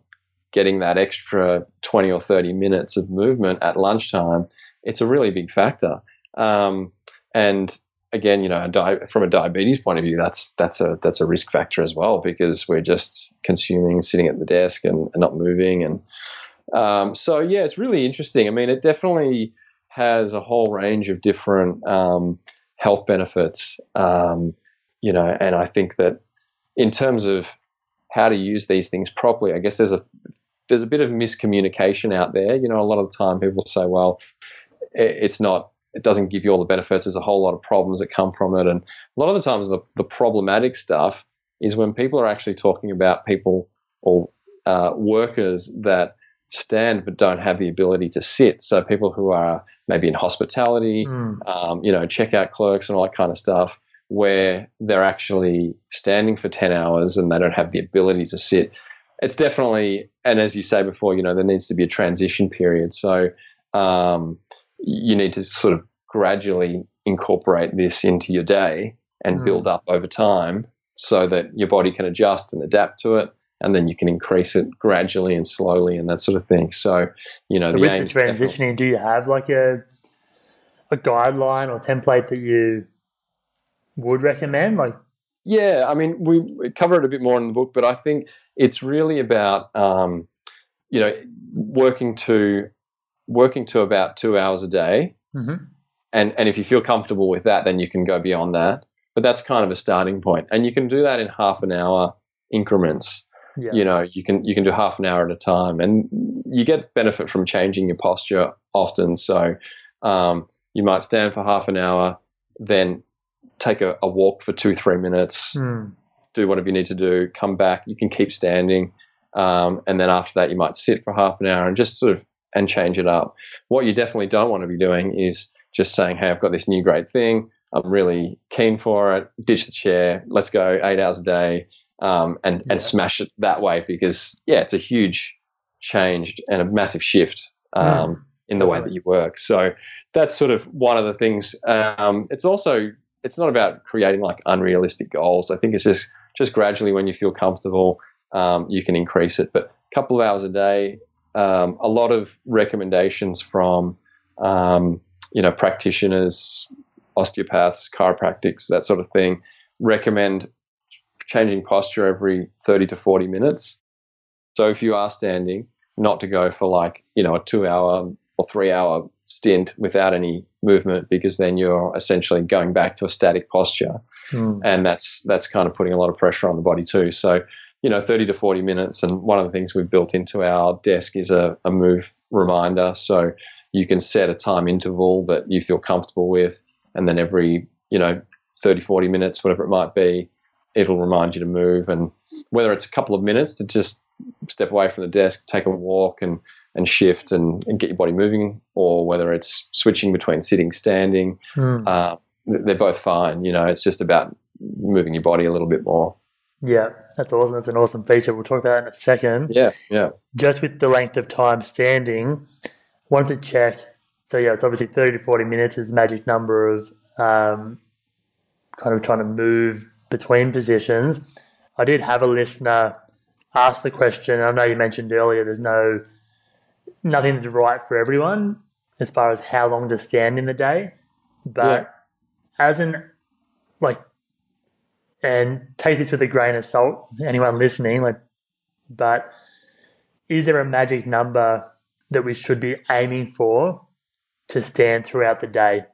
getting that extra twenty or thirty minutes of movement at lunchtime. It's a really big factor. Um, and again, you know, di- from a diabetes point of view, that's that's a that's a risk factor as well because we're just consuming, sitting at the desk, and, and not moving. And um, so, yeah, it's really interesting. I mean, it definitely has a whole range of different um, health benefits. Um, you know, and I think that in terms of how to use these things properly, I guess there's a there's a bit of miscommunication out there. You know, a lot of the time people say, well, it's not it doesn't give you all the benefits. There's a whole lot of problems that come from it. And a lot of the times, the, the problematic stuff is when people are actually talking about people or uh, workers that stand but don't have the ability to sit. So people who are maybe in hospitality, Mm. um, you know, checkout clerks and all that kind of stuff, where they're actually standing for 10 hours and they don't have the ability to sit. It's definitely, and as you say before, you know, there needs to be a transition period. So um, you need to sort of gradually incorporate this into your day and Mm. build up over time so that your body can adjust and adapt to it. And then you can increase it gradually and slowly and that sort of thing. So, you know, So the with the transitioning, do you have like a a guideline or template that you would recommend? Like, Yeah, I mean, we we cover it a bit more in the book, but I think it's really about, um, you know, working to working to about two hours a day, Mhm. and and if you feel comfortable with that, then you can go beyond that. But that's kind of a starting point, and you can do that in half an hour increments. yeah, You know, you can you can do half an hour at a time, and you get benefit from changing your posture often. So um, you might stand for half an hour, then take a, a walk for two three minutes Mm. do whatever you need to do, come back, you can keep standing, um, and then after that you might sit for half an hour and just sort of and change it up. What you definitely don't want to be doing is just saying, "Hey, I've got this new great thing. I'm really keen for it. Ditch the chair. Let's go eight hours a day um, and Yeah. and smash it that way." Because yeah, it's a huge change and a massive shift. Um, Mm. in the way that you work. So that's sort of one of the things. Um, it's also it's not about creating like unrealistic goals. I think it's just just gradually when you feel comfortable, um, you can increase it. But a couple of hours a day, um, a lot of recommendations from um, you know practitioners, osteopaths, chiropractics, that sort of thing, recommend changing posture every 30 to 40 minutes. So if you are standing, not to go for like, you know, a two hour or three hour stint without any movement because then you're essentially going back to a static posture Mm. and that's that's kind of putting a lot of pressure on the body too so you know 30 to 40 minutes and one of the things we've built into our desk is a, a move reminder so you can set a time interval that you feel comfortable with and then every you know 30 40 minutes whatever it might be it'll remind you to move and whether it's a couple of minutes to just step away from the desk take a walk and and shift and, and get your body moving or whether it's switching between sitting standing Mm. uh, they're both fine. You know, it's just about moving your body a little bit more. Yeah, that's awesome. That's an awesome feature. We'll talk about that in a second. Yeah, yeah, Just with the length of time standing, wanted to check. So yeah, it's obviously thirty to forty minutes is the magic number of um, kind of trying to move between positions. I did have a listener ask the question. I know you mentioned earlier there's no nothing that's right for everyone as far as how long to stand in the day, but as an like and take this with a grain of salt anyone listening like but is there a magic number that we should be aiming for to stand throughout the day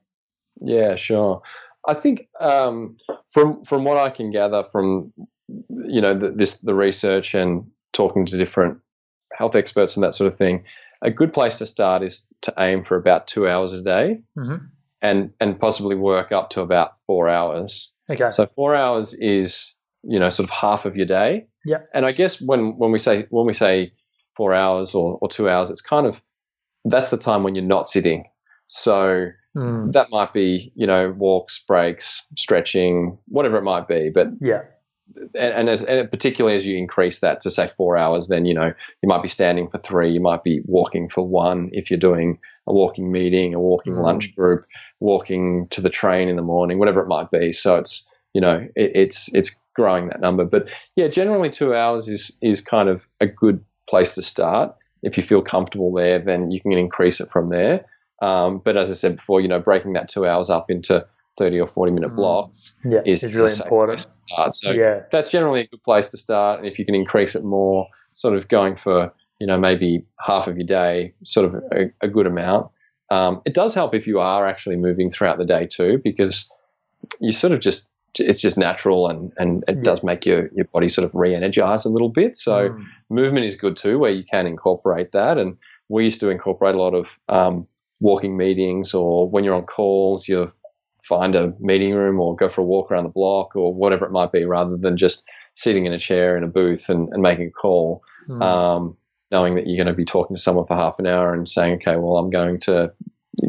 yeah. Sure. I think um, from from what I can gather from you know the, this the research and talking to different health experts and that sort of thing, a good place to start is to aim for about two hours a day mm-hmm. and and possibly work up to about four hours. Okay So four hours is you know sort of half of your day. Yeah. And I guess when when we say when we say four hours or, or two hours, it's kind of that's the time when you're not sitting. So Mm, that might be you know walks, breaks, stretching, whatever it might be. But yeah and, and, as, and particularly as you increase that to say four hours, then you know you might be standing for three, you might be walking for one if you're doing a walking meeting, a walking Mm. lunch group, walking to the train in the morning, whatever it might be. So it's you know it, it's it's growing that number, but yeah, generally two hours is is kind of a good place to start. If you feel comfortable there, then you can increase it from there. Um, but as I said before, you know, breaking that two hours up into 30 or 40 minute Mm. blocks yeah is it's really important to start. So yeah that's generally a good place to start. And if you can increase it more, sort of going for, you know, maybe half of your day, sort of a, a good amount. Um, it does help if you are actually moving throughout the day too, because you sort of just, it's just natural and, and it Yeah. does make your, your body sort of re energize a little bit. So Mm, movement is good too, where you can incorporate that. And we used to incorporate a lot of um, walking meetings, or when you're on calls, you find a meeting room or go for a walk around the block or whatever it might be, rather than just sitting in a chair in a booth and, and making a call. mm, Um, knowing that you're going to be talking to someone for half an hour and saying, okay, well, I'm going to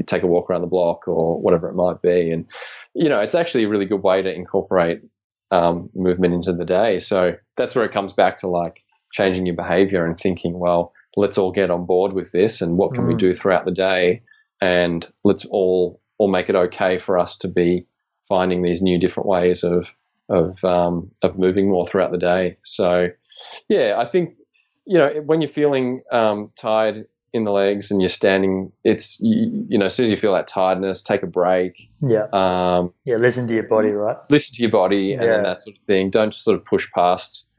take a walk around the block or whatever it might be. And, you know, it's actually a really good way to incorporate um, movement into the day. So that's where it comes back to like changing your behavior and thinking, well, let's all get on board with this and what can mm. we do throughout the day and let's all all make it okay for us to be finding these new different ways of of um, of moving more throughout the day. So yeah, I think you know when you're feeling um, tired in the legs and you're standing, it's you, you, know as soon as you feel that tiredness, take a break. Yeah. Um, yeah. Listen to your body, right? Listen to your body, and yeah. then that sort of thing. Don't sort of push past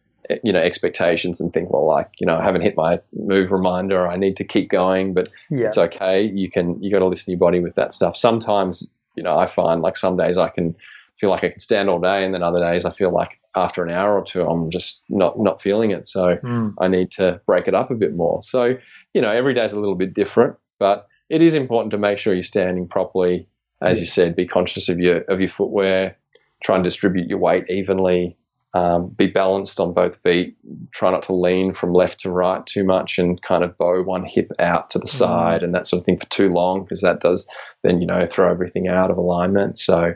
you know expectations and think well like you know I haven't hit my move reminder I need to keep going but yeah. it's okay. You can you got to listen to your body with that stuff. Sometimes you know I find like some days I can feel like I can stand all day and then other days I feel like after an hour or two I'm just not not feeling it. So mm. I need to break it up a bit more. So you know every day's a little bit different but it is important to make sure you're standing properly. As you said be conscious of your of your footwear. Try and distribute your weight evenly um, be balanced on both feet. Try not to lean from left to right too much and kind of bow one hip out to the mm. side and that sort of thing for too long because that does then, you know, throw everything out of alignment. So,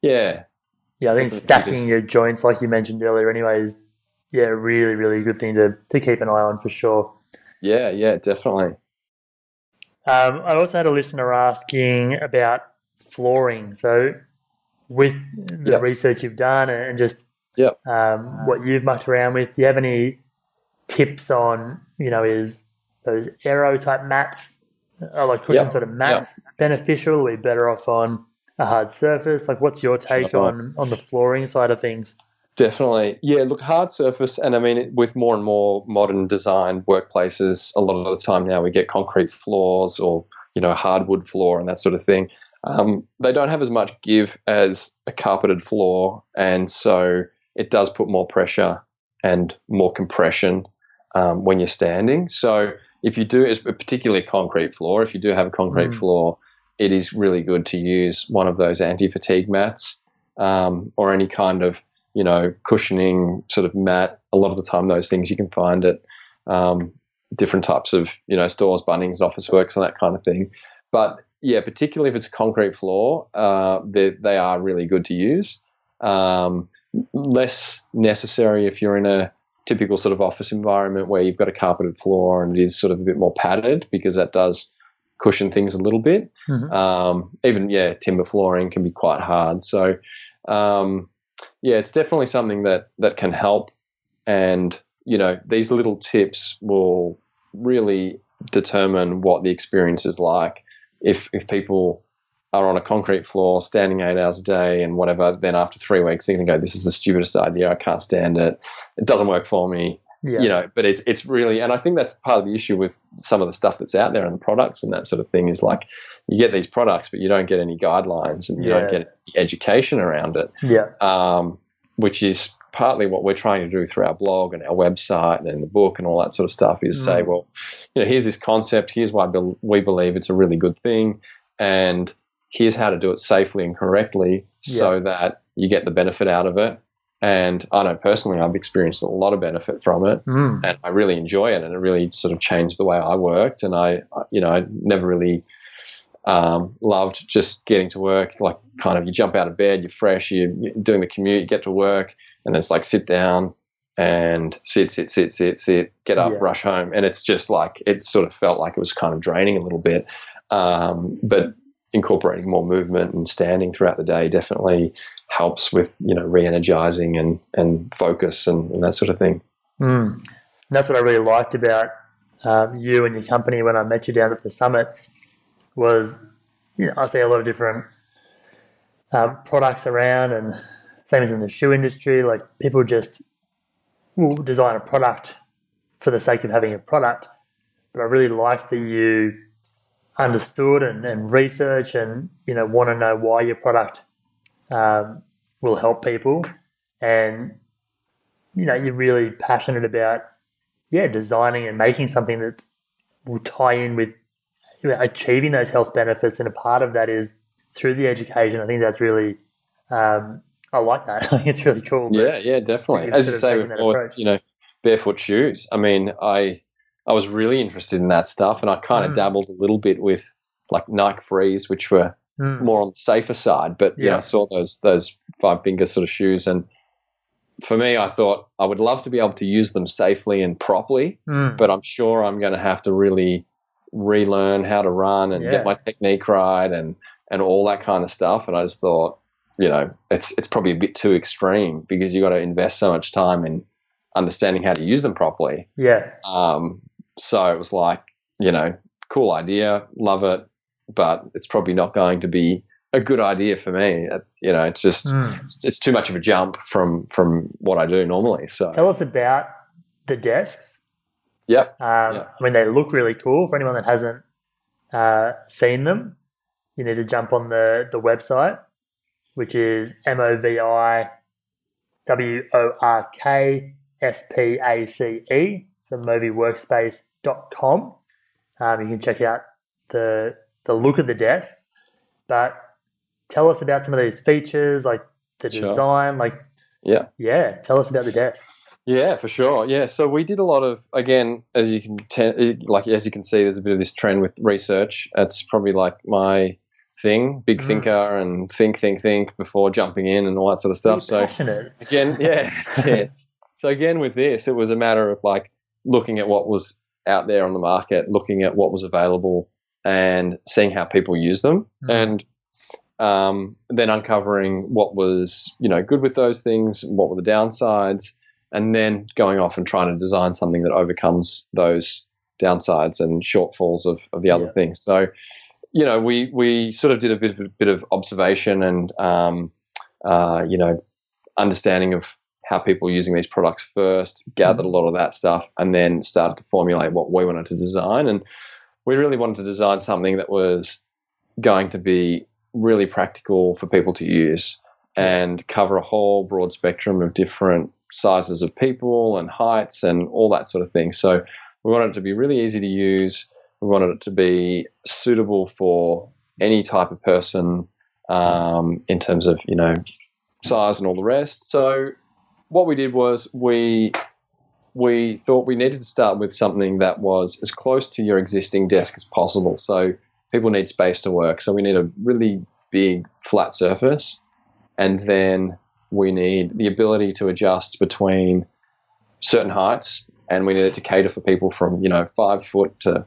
yeah. Yeah, I think stacking your joints, like you mentioned earlier, anyway, is yeah, really, really good thing to, to keep an eye on for sure. Yeah, yeah, definitely. Um, I also had a listener asking about flooring. So, with the yep. research you've done and just yeah. Um, what you've mucked around with. Do you have any tips on, you know, is those aero type mats, or like cushion yep. sort of mats yep. beneficial? Are we better off on a hard surface? Like, what's your take on, on the flooring side of things? Definitely. Yeah, look, hard surface, and I mean, with more and more modern design workplaces, a lot of the time now we get concrete floors or, you know, hardwood floor and that sort of thing. Um, they don't have as much give as a carpeted floor, and so it does put more pressure and more compression um, when you're standing. So if you do, particularly a concrete floor, if you do have a concrete mm. floor, it is really good to use one of those anti-fatigue mats um, or any kind of you know cushioning sort of mat. A lot of the time, those things you can find at um, different types of you know stores, Bunnings, Officeworks, and that kind of thing. But yeah, particularly if it's a concrete floor, uh, they, they are really good to use. Um, less necessary if you're in a typical sort of office environment where you've got a carpeted floor and it is sort of a bit more padded because that does cushion things a little bit. Mm-hmm. Um, even yeah, timber flooring can be quite hard. So um, yeah, it's definitely something that that can help. And you know, these little tips will really determine what the experience is like. If if people are on a concrete floor, standing eight hours a day and whatever, then after three weeks, they're going to go, this is the stupidest idea. I can't stand it. It doesn't work for me. Yeah. You know, but it's it's really, and I think that's part of the issue with some of the stuff that's out there and the products and that sort of thing is like you get these products, but you don't get any guidelines and you yeah. don't get education around it. Yeah. Um, which is partly what we're trying to do through our blog and our website and the book and all that sort of stuff is mm. say, well, you know, here's this concept. Here's why we believe it's a really good thing, and here's how to do it safely and correctly yeah. so that you get the benefit out of it. And I know personally, I've experienced a lot of benefit from it, mm. and I really enjoy it, and it really sort of changed the way I worked. And I, you know, I never really um, loved just getting to work. Like, kind of, you jump out of bed, you're fresh, you're doing the commute, you get to work, and it's like sit down and sit, sit, sit, sit, sit, get up, yeah. rush home, and it's just like it sort of felt like it was kind of draining a little bit. Um, but incorporating more movement and standing throughout the day definitely helps with you know re-energizing and and focus and, and that sort of thing. Mm. that's what I really liked about um, you and your company when I met you down at the summit was you know I see a lot of different um, products around and same as in the shoe industry like people just will design a product for the sake of having a product but I really liked that you understood and, and research and you know want to know why your product um, will help people. And you know you're really passionate about yeah designing and making something that's will tie in with you know, achieving those health benefits. And a part of that is through the education. I think that's really um, i like that. I think it's really cool. Yeah yeah definitely. As you say before you know barefoot shoes i mean i I was really interested in that stuff, and I kind of Mm. dabbled a little bit with like Nike Frees, which were Mm. more on the safer side. But yeah, Yeah. I saw those those five finger sort of shoes, and for me, I thought I would love to be able to use them safely and properly, Mm. but I'm sure I'm going to have to really relearn how to run and Yeah. get my technique right and and all that kind of stuff. And I just thought, you know, it's it's probably a bit too extreme because you got to invest so much time in understanding how to use them properly. Yeah. Um, so it was like, you know, cool idea, love it, but it's probably not going to be a good idea for me. Uh, You know, it's just Mm. it's, it's too much of a jump from from what I do normally. So Tell us about the desks. Yep. Um, Yeah. I mean, they look really cool. For anyone that hasn't uh, seen them, you need to jump on the, the website, which is M O V I W O R K S P A C E. So moviworkspace.com. Um, you can check out the the look of the desks, but tell us about some of these features, like the Sure. design, like Yeah. yeah. Tell us about the desk. Yeah, for sure. Yeah, so we did a lot of again, as you can te- like as you can see, there's a bit of this trend with research. It's probably like my thing, big Mm. thinker, and think, think, think before jumping in and all that sort of stuff. So passionate. again, yeah, that's it. So again, with this, it was a matter of like looking at what was out there on the market, looking at what was available, and seeing how people use them, Mm. and um, then uncovering what was you know good with those things, what were the downsides, and then going off and trying to design something that overcomes those downsides and shortfalls of, of the other Yeah. things. So, you know, we we sort of did a bit of a bit of observation and um, uh, you know understanding of how people were using these products first, gathered a lot of that stuff, and then started to formulate what we wanted to design. And we really wanted to design something that was going to be really practical for people to use and cover a whole broad spectrum of different sizes of people and heights and all that sort of thing. So we wanted it to be really easy to use. We wanted it to be suitable for any type of person um, in terms of you know size and all the rest. So what we did was we we thought we needed to start with something that was as close to your existing desk as possible. So people need space to work. So we need a really big flat surface, and then we need the ability to adjust between certain heights, and we need it to cater for people from you know five foot to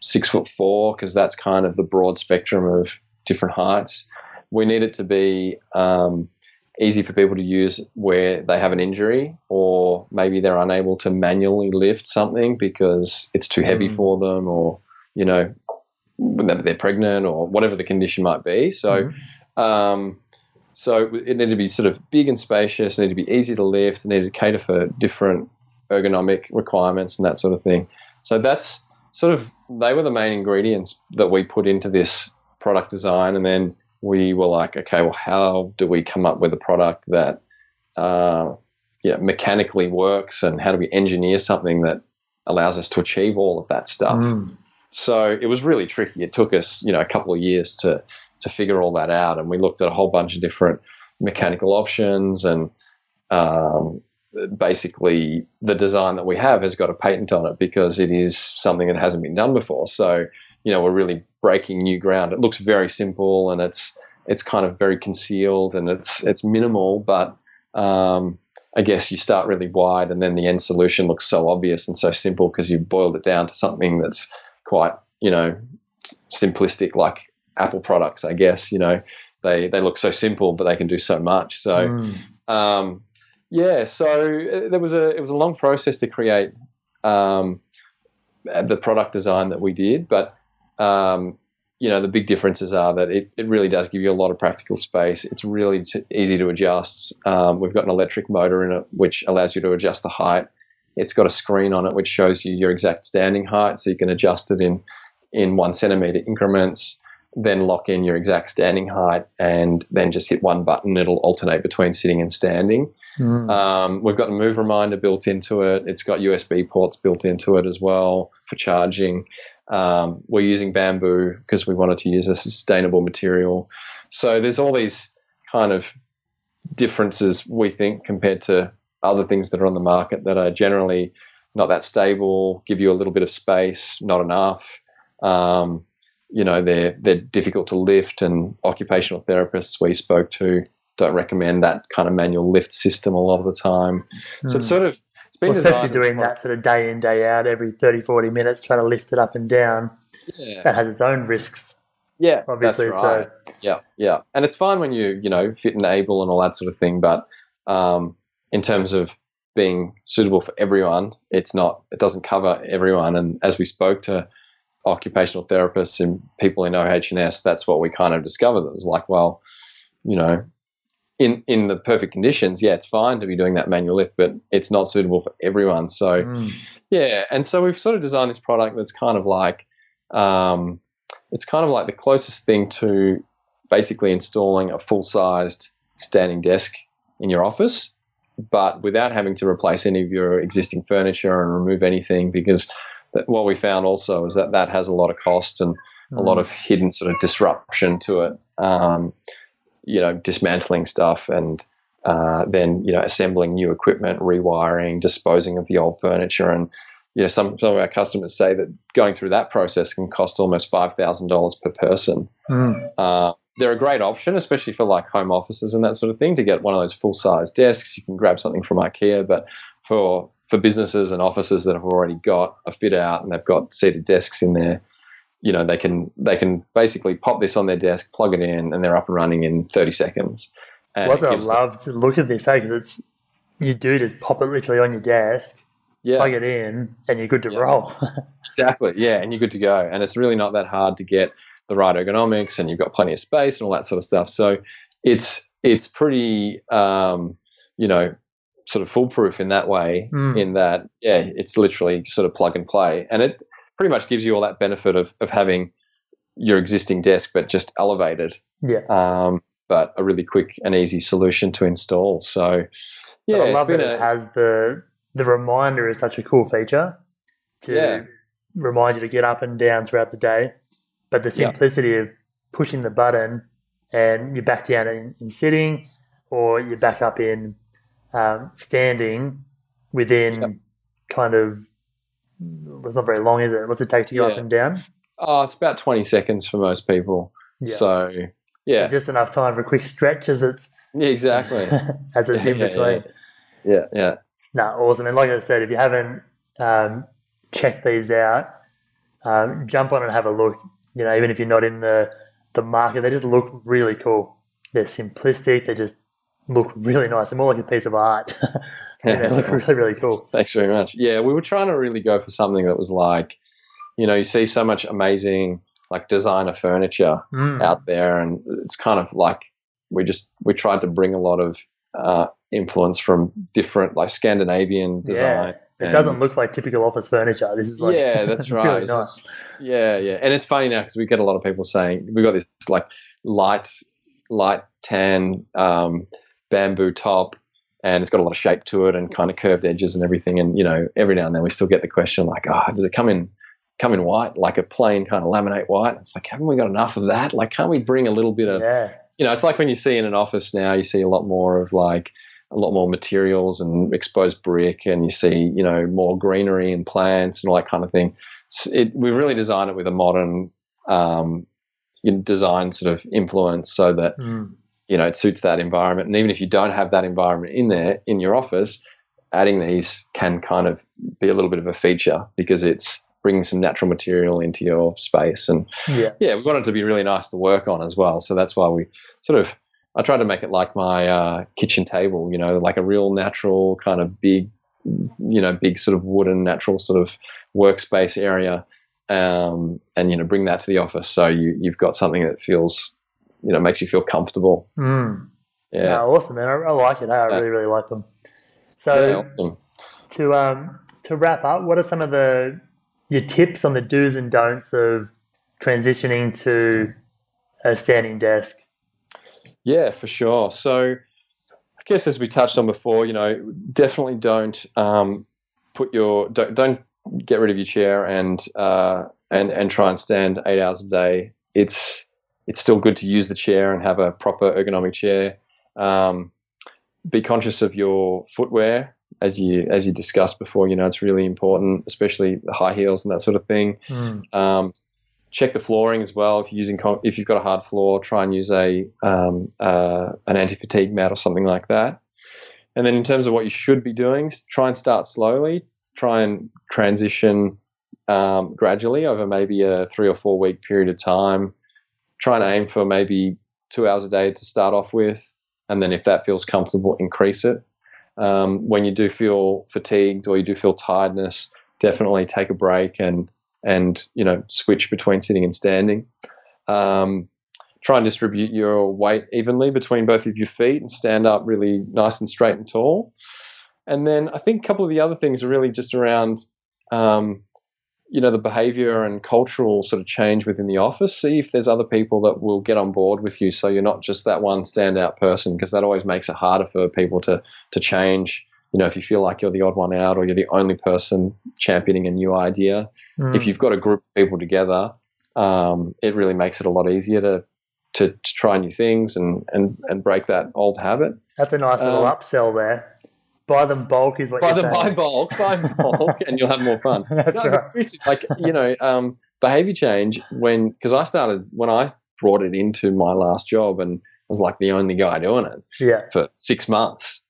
six foot four because that's kind of the broad spectrum of different heights. We need it to be um, easy for people to use where they have an injury or maybe they're unable to manually lift something because it's too heavy Mm. for them or you know they're pregnant or whatever the condition might be so Mhm. um, so it needed to be sort of big and spacious it needed to be easy to lift it needed to cater for different ergonomic requirements and that sort of thing so that's sort of they were the main ingredients that we put into this product design and then we were like, okay, well, how do we come up with a product that uh, yeah, mechanically works, and how do we engineer something that allows us to achieve all of that stuff? Mm. So it was really tricky. It took us, you know, a couple of years to to figure all that out, and we looked at a whole bunch of different mechanical options, and um, basically the design that we have has got a patent on it because it is something that hasn't been done before. So you know, we're really breaking new ground. It looks very simple, and it's it's kind of very concealed, and it's it's minimal, but um, I guess you start really wide, and then the end solution looks so obvious and so simple because you've boiled it down to something that's quite, you know, simplistic, like Apple products. I guess you know they they look so simple, but they can do so much. So Mm. um, yeah, so uh, there was a it was a long process to create um, the product design that we did, but um, you know the big differences are that it, it really does give you a lot of practical space. It's really t- easy to adjust. Um, we've got an electric motor in it which allows you to adjust the height. It's got a screen on it which shows you your exact standing height, so you can adjust it in in one centimeter increments. Then lock in your exact standing height, and then just hit one button. It'll alternate between sitting and standing. Mm. Um, we've got a move reminder built into it. It's got USB ports built into it as well for charging. Um, we're using bamboo because we wanted to use a sustainable material. So there's all these kind of differences we think compared to other things that are on the market that are generally not that stable, give you a little bit of space, not enough. Um, you know, they're they're difficult to lift, and occupational therapists we spoke to don't recommend that kind of manual lift system a lot of the time. Mm. So it's sort of it's been well, especially doing that sort of day in day out every 30 40 minutes trying to lift it up and down. Yeah. that has its own risks yeah obviously right. so yeah yeah. And it's fine when you you know fit and able and all that sort of thing but um, in terms of being suitable for everyone it's not it doesn't cover everyone. And as we spoke to occupational therapists and people in OHS that's what we kind of discovered. It was like well you know in in the perfect conditions, yeah, it's fine to be doing that manual lift, but it's not suitable for everyone. So, mm. yeah, and so we've sort of designed this product that's kind of like, um, it's kind of like the closest thing to basically installing a full sized standing desk in your office, but without having to replace any of your existing furniture and remove anything, because that, what we found also is that that has a lot of cost and mm. a lot mm. of hidden sort of disruption to it. Um, you know, dismantling stuff and uh, then you know assembling new equipment, rewiring, disposing of the old furniture, and you know some some of our customers say that going through that process can cost almost five thousand dollars per person. Mm. Uh, they're a great option, especially for like home offices and that sort of thing, to get one of those full size desks. You can grab something from IKEA, but for for businesses and offices that have already got a fit out and they've got seated desks in there, you know they can they can basically pop this on their desk, plug it in, and they're up and running in 30 seconds. And what I love them- to look at this, because it's you do just pop it literally on your desk, yeah. plug it in, and you're good to yeah. roll. exactly, yeah, and you're good to go. And it's really not that hard to get the right ergonomics, and you've got plenty of space and all that sort of stuff. So it's it's pretty, um, you know, sort of foolproof in that way. Mm. In that, yeah, it's literally sort of plug and play, and it pretty much gives you all that benefit of, of having your existing desk, but just elevated. Yeah. Um, but a really quick and easy solution to install. So, yeah, but I love that a, it has the the reminder is such a cool feature to yeah. remind you to get up and down throughout the day. But the simplicity yeah. of pushing the button and you're back down in, in sitting, or you're back up in um, standing within yep. kind of it's not very long, is it? What's it take to go yeah. up and down? Oh, it's about 20 seconds for most people. Yeah. So, yeah. Just enough time for a quick stretch as it's. Yeah, exactly. as it's yeah, in between. Yeah, yeah. yeah. No, awesome. And like I said, if you haven't um, checked these out, um, jump on and have a look. You know, even if you're not in the, the market, they just look really cool. They're simplistic. They just look really nice. They're more like a piece of art. yeah, they look really, really cool. Thanks very much. Yeah, we were trying to really go for something that was like, you know, you see so much amazing like designer furniture mm. out there, and it's kind of like we just we tried to bring a lot of uh, influence from different like Scandinavian design. Yeah. It doesn't look like typical office furniture. This is like yeah, that's right. really nice. yeah, yeah, and it's funny now because we get a lot of people saying we've got this like light, light tan um, bamboo top and it's got a lot of shape to it and kind of curved edges and everything. And you know, every now and then we still get the question like, "Oh, does it come in come in white, like a plain kind of laminate white?" It's like, haven't we got enough of that? Like, can't we bring a little bit of, yeah. you know, it's like when you see in an office now, you see a lot more of like a lot more materials and exposed brick, and you see, you know, more greenery and plants and all that kind of thing. It, we really designed it with a modern um, design sort of influence so that. Mm you know, it suits that environment. And even if you don't have that environment in there in your office, adding these can kind of be a little bit of a feature because it's bringing some natural material into your space. And yeah, yeah we want it to be really nice to work on as well. So that's why we sort of, I try to make it like my uh, kitchen table, you know, like a real natural kind of big, you know, big sort of wooden natural sort of workspace area. Um, and you know, bring that to the office so you you've got something that feels you know makes you feel comfortable. Mm. Yeah, awesome, man. I, I, like it. I really, really like them. So, yeah, awesome. to um, to wrap up, what are some of the your tips on the do's and don'ts of transitioning to a standing desk? Yeah, for sure. So, I guess as we touched on before, you know, definitely don't um, put your don't don't get rid of your chair and uh, and and try and stand eight hours a day. It's it's still good to use the chair and have a proper ergonomic chair. Um, be conscious of your footwear as you as you discussed before, you know, it's really important, especially the high heels and that sort of thing. Mm. Um, check the flooring as well. If you're using if you've got a hard floor, try and use a um, uh, an anti fatigue mat or something like that. And then in terms of what you should be doing, try and start slowly. Try and transition um, gradually over maybe a three or four week period of time. Try and aim for maybe two hours a day to start off with, and then if that feels comfortable, increase it. Um, when you do feel fatigued or you do feel tiredness, definitely take a break and and you know switch between sitting and standing. Um, try and distribute your weight evenly between both of your feet and stand up really nice and straight and tall. And then I think a couple of the other things are really just around, um, you know, the behavior and cultural sort of change within the office. See if there's other people that will get on board with you, so you're not just that one standout person, because that always makes it harder for people to to change. You know, if you feel like you're the odd one out or you're the only person championing a new idea, Mm. if you've got a group of people together, um, it really makes it a lot easier to, to to try new things and and and break that old habit. That's a nice little Um, upsell there. Buy them bulk is what Buy you're the saying. buy bulk, buy bulk, and you'll have more fun. That's no, right. seriously, like you know, um, behavior change when because I started when I brought it into my last job and I was like the only guy doing it Yeah. for six months,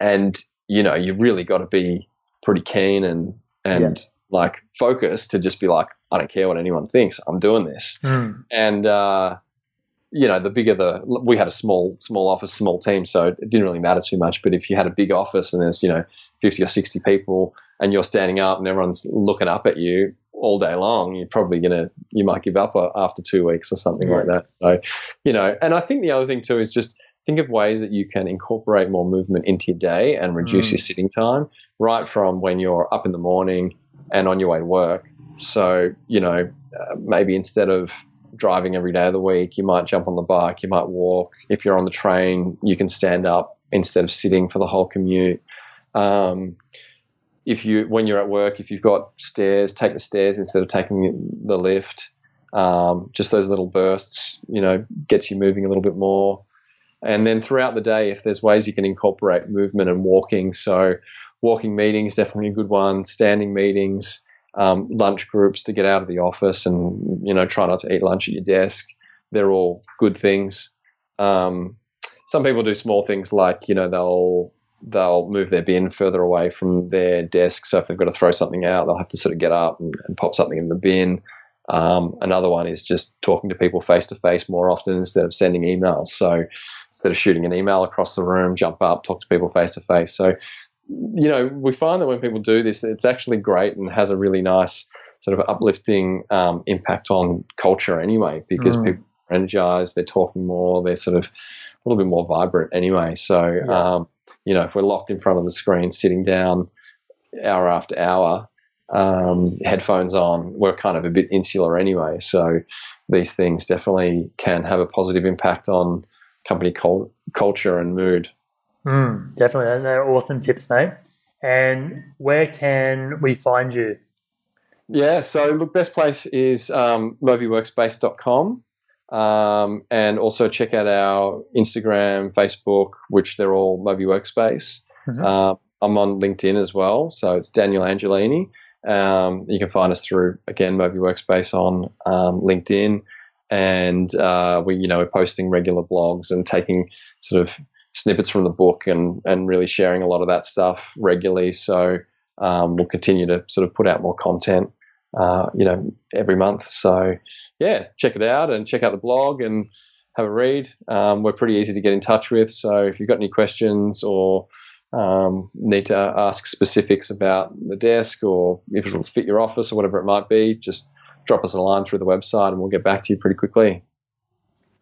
and you know, you've really got to be pretty keen and and like focused to just be like, I don't care what anyone thinks, I'm doing this. Mm. and uh, you know the bigger the we had a small small office small team so it didn't really matter too much. But if you had a big office and there's you know 50 or 60 people and you're standing up and everyone's looking up at you all day long you're probably gonna you might give up after two weeks or something like that. So you know and i think the other thing too is just think of ways that you can incorporate more movement into your day and reduce Mm. your sitting time right from when you're up in the morning and on your way to work. So you know uh, maybe instead of driving every day of the week, you might jump on the bike, you might walk. If you're on the train, you can stand up instead of sitting for the whole commute. Um, if you, when you're at work, if you've got stairs, take the stairs instead of taking the lift. Um, just those little bursts, you know, gets you moving a little bit more. And then throughout the day, if there's ways you can incorporate movement and walking, so walking meetings definitely a good one. Standing meetings, um, lunch groups to get out of the office and you know try not to eat lunch at your desk. They're all good things. Um, some people do small things like you know they'll they'll move their bin further away from their desk. So if they've got to throw something out, they'll have to sort of get up and, and pop something in the bin. Um, another one is just talking to people face to face more often instead of sending emails. So instead of shooting an email across the room, jump up, talk to people face to face. So you know, we find that when people do this, it's actually great and has a really nice sort of uplifting um, impact on culture anyway, because Mm. people are energized, they're talking more, they're sort of a little bit more vibrant anyway. So, Yeah. um, you know, if we're locked in front of the screen, sitting down hour after hour, um, headphones on, we're kind of a bit insular anyway. So, these things definitely can have a positive impact on company cul- culture and mood. Mm, definitely. They're awesome tips, mate. And where can we find you? Yeah, so look, best place is um, moviworkspace.com. Um, and also check out our Instagram, Facebook, which they're all Movi Workspace. Mhm. Um, I'm on LinkedIn as well, so it's Daniel Angelini. Um, you can find us through again Movi Workspace on um, LinkedIn, and uh, we you know we're posting regular blogs and taking sort of snippets from the book and and really sharing a lot of that stuff regularly. So um, we'll continue to sort of put out more content, uh, you know, every month. So yeah, check it out and check out the blog and have a read. Um, we're pretty easy to get in touch with. So if you've got any questions or um, need to ask specifics about the desk or if it'll fit your office or whatever it might be, just drop us a line through the website and we'll get back to you pretty quickly.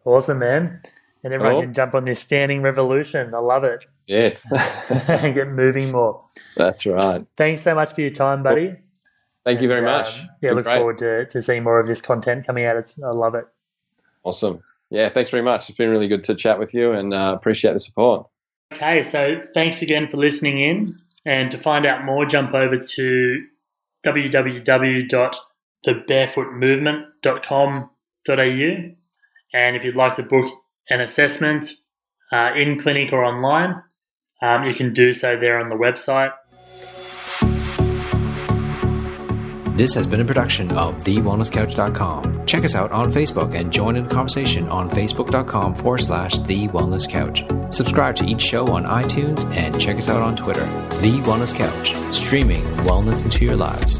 Awesome, man. And everyone Cool. can jump on this standing revolution. I love it. Yeah, and get moving more. that's right. Thanks so much for your time, buddy. Thank you very And, um, much. It's yeah, look great. forward to, to seeing more of this content coming out. It's, I love it. Awesome. Yeah, thanks very much. It's been really good to chat with you and uh, appreciate the support. Okay, so thanks again for listening in. And to find out more, jump over to www.thebarefootmovement.com.au. And if you'd like to book an assessment uh, in clinic or online, um, you can do so there on the website. This has been a production of TheWellnessCouch.com. Check us out on Facebook and join in the conversation on Facebook.com forward slash The Wellness Couch. Subscribe to each show on iTunes and check us out on Twitter. The Wellness Couch, streaming wellness into your lives.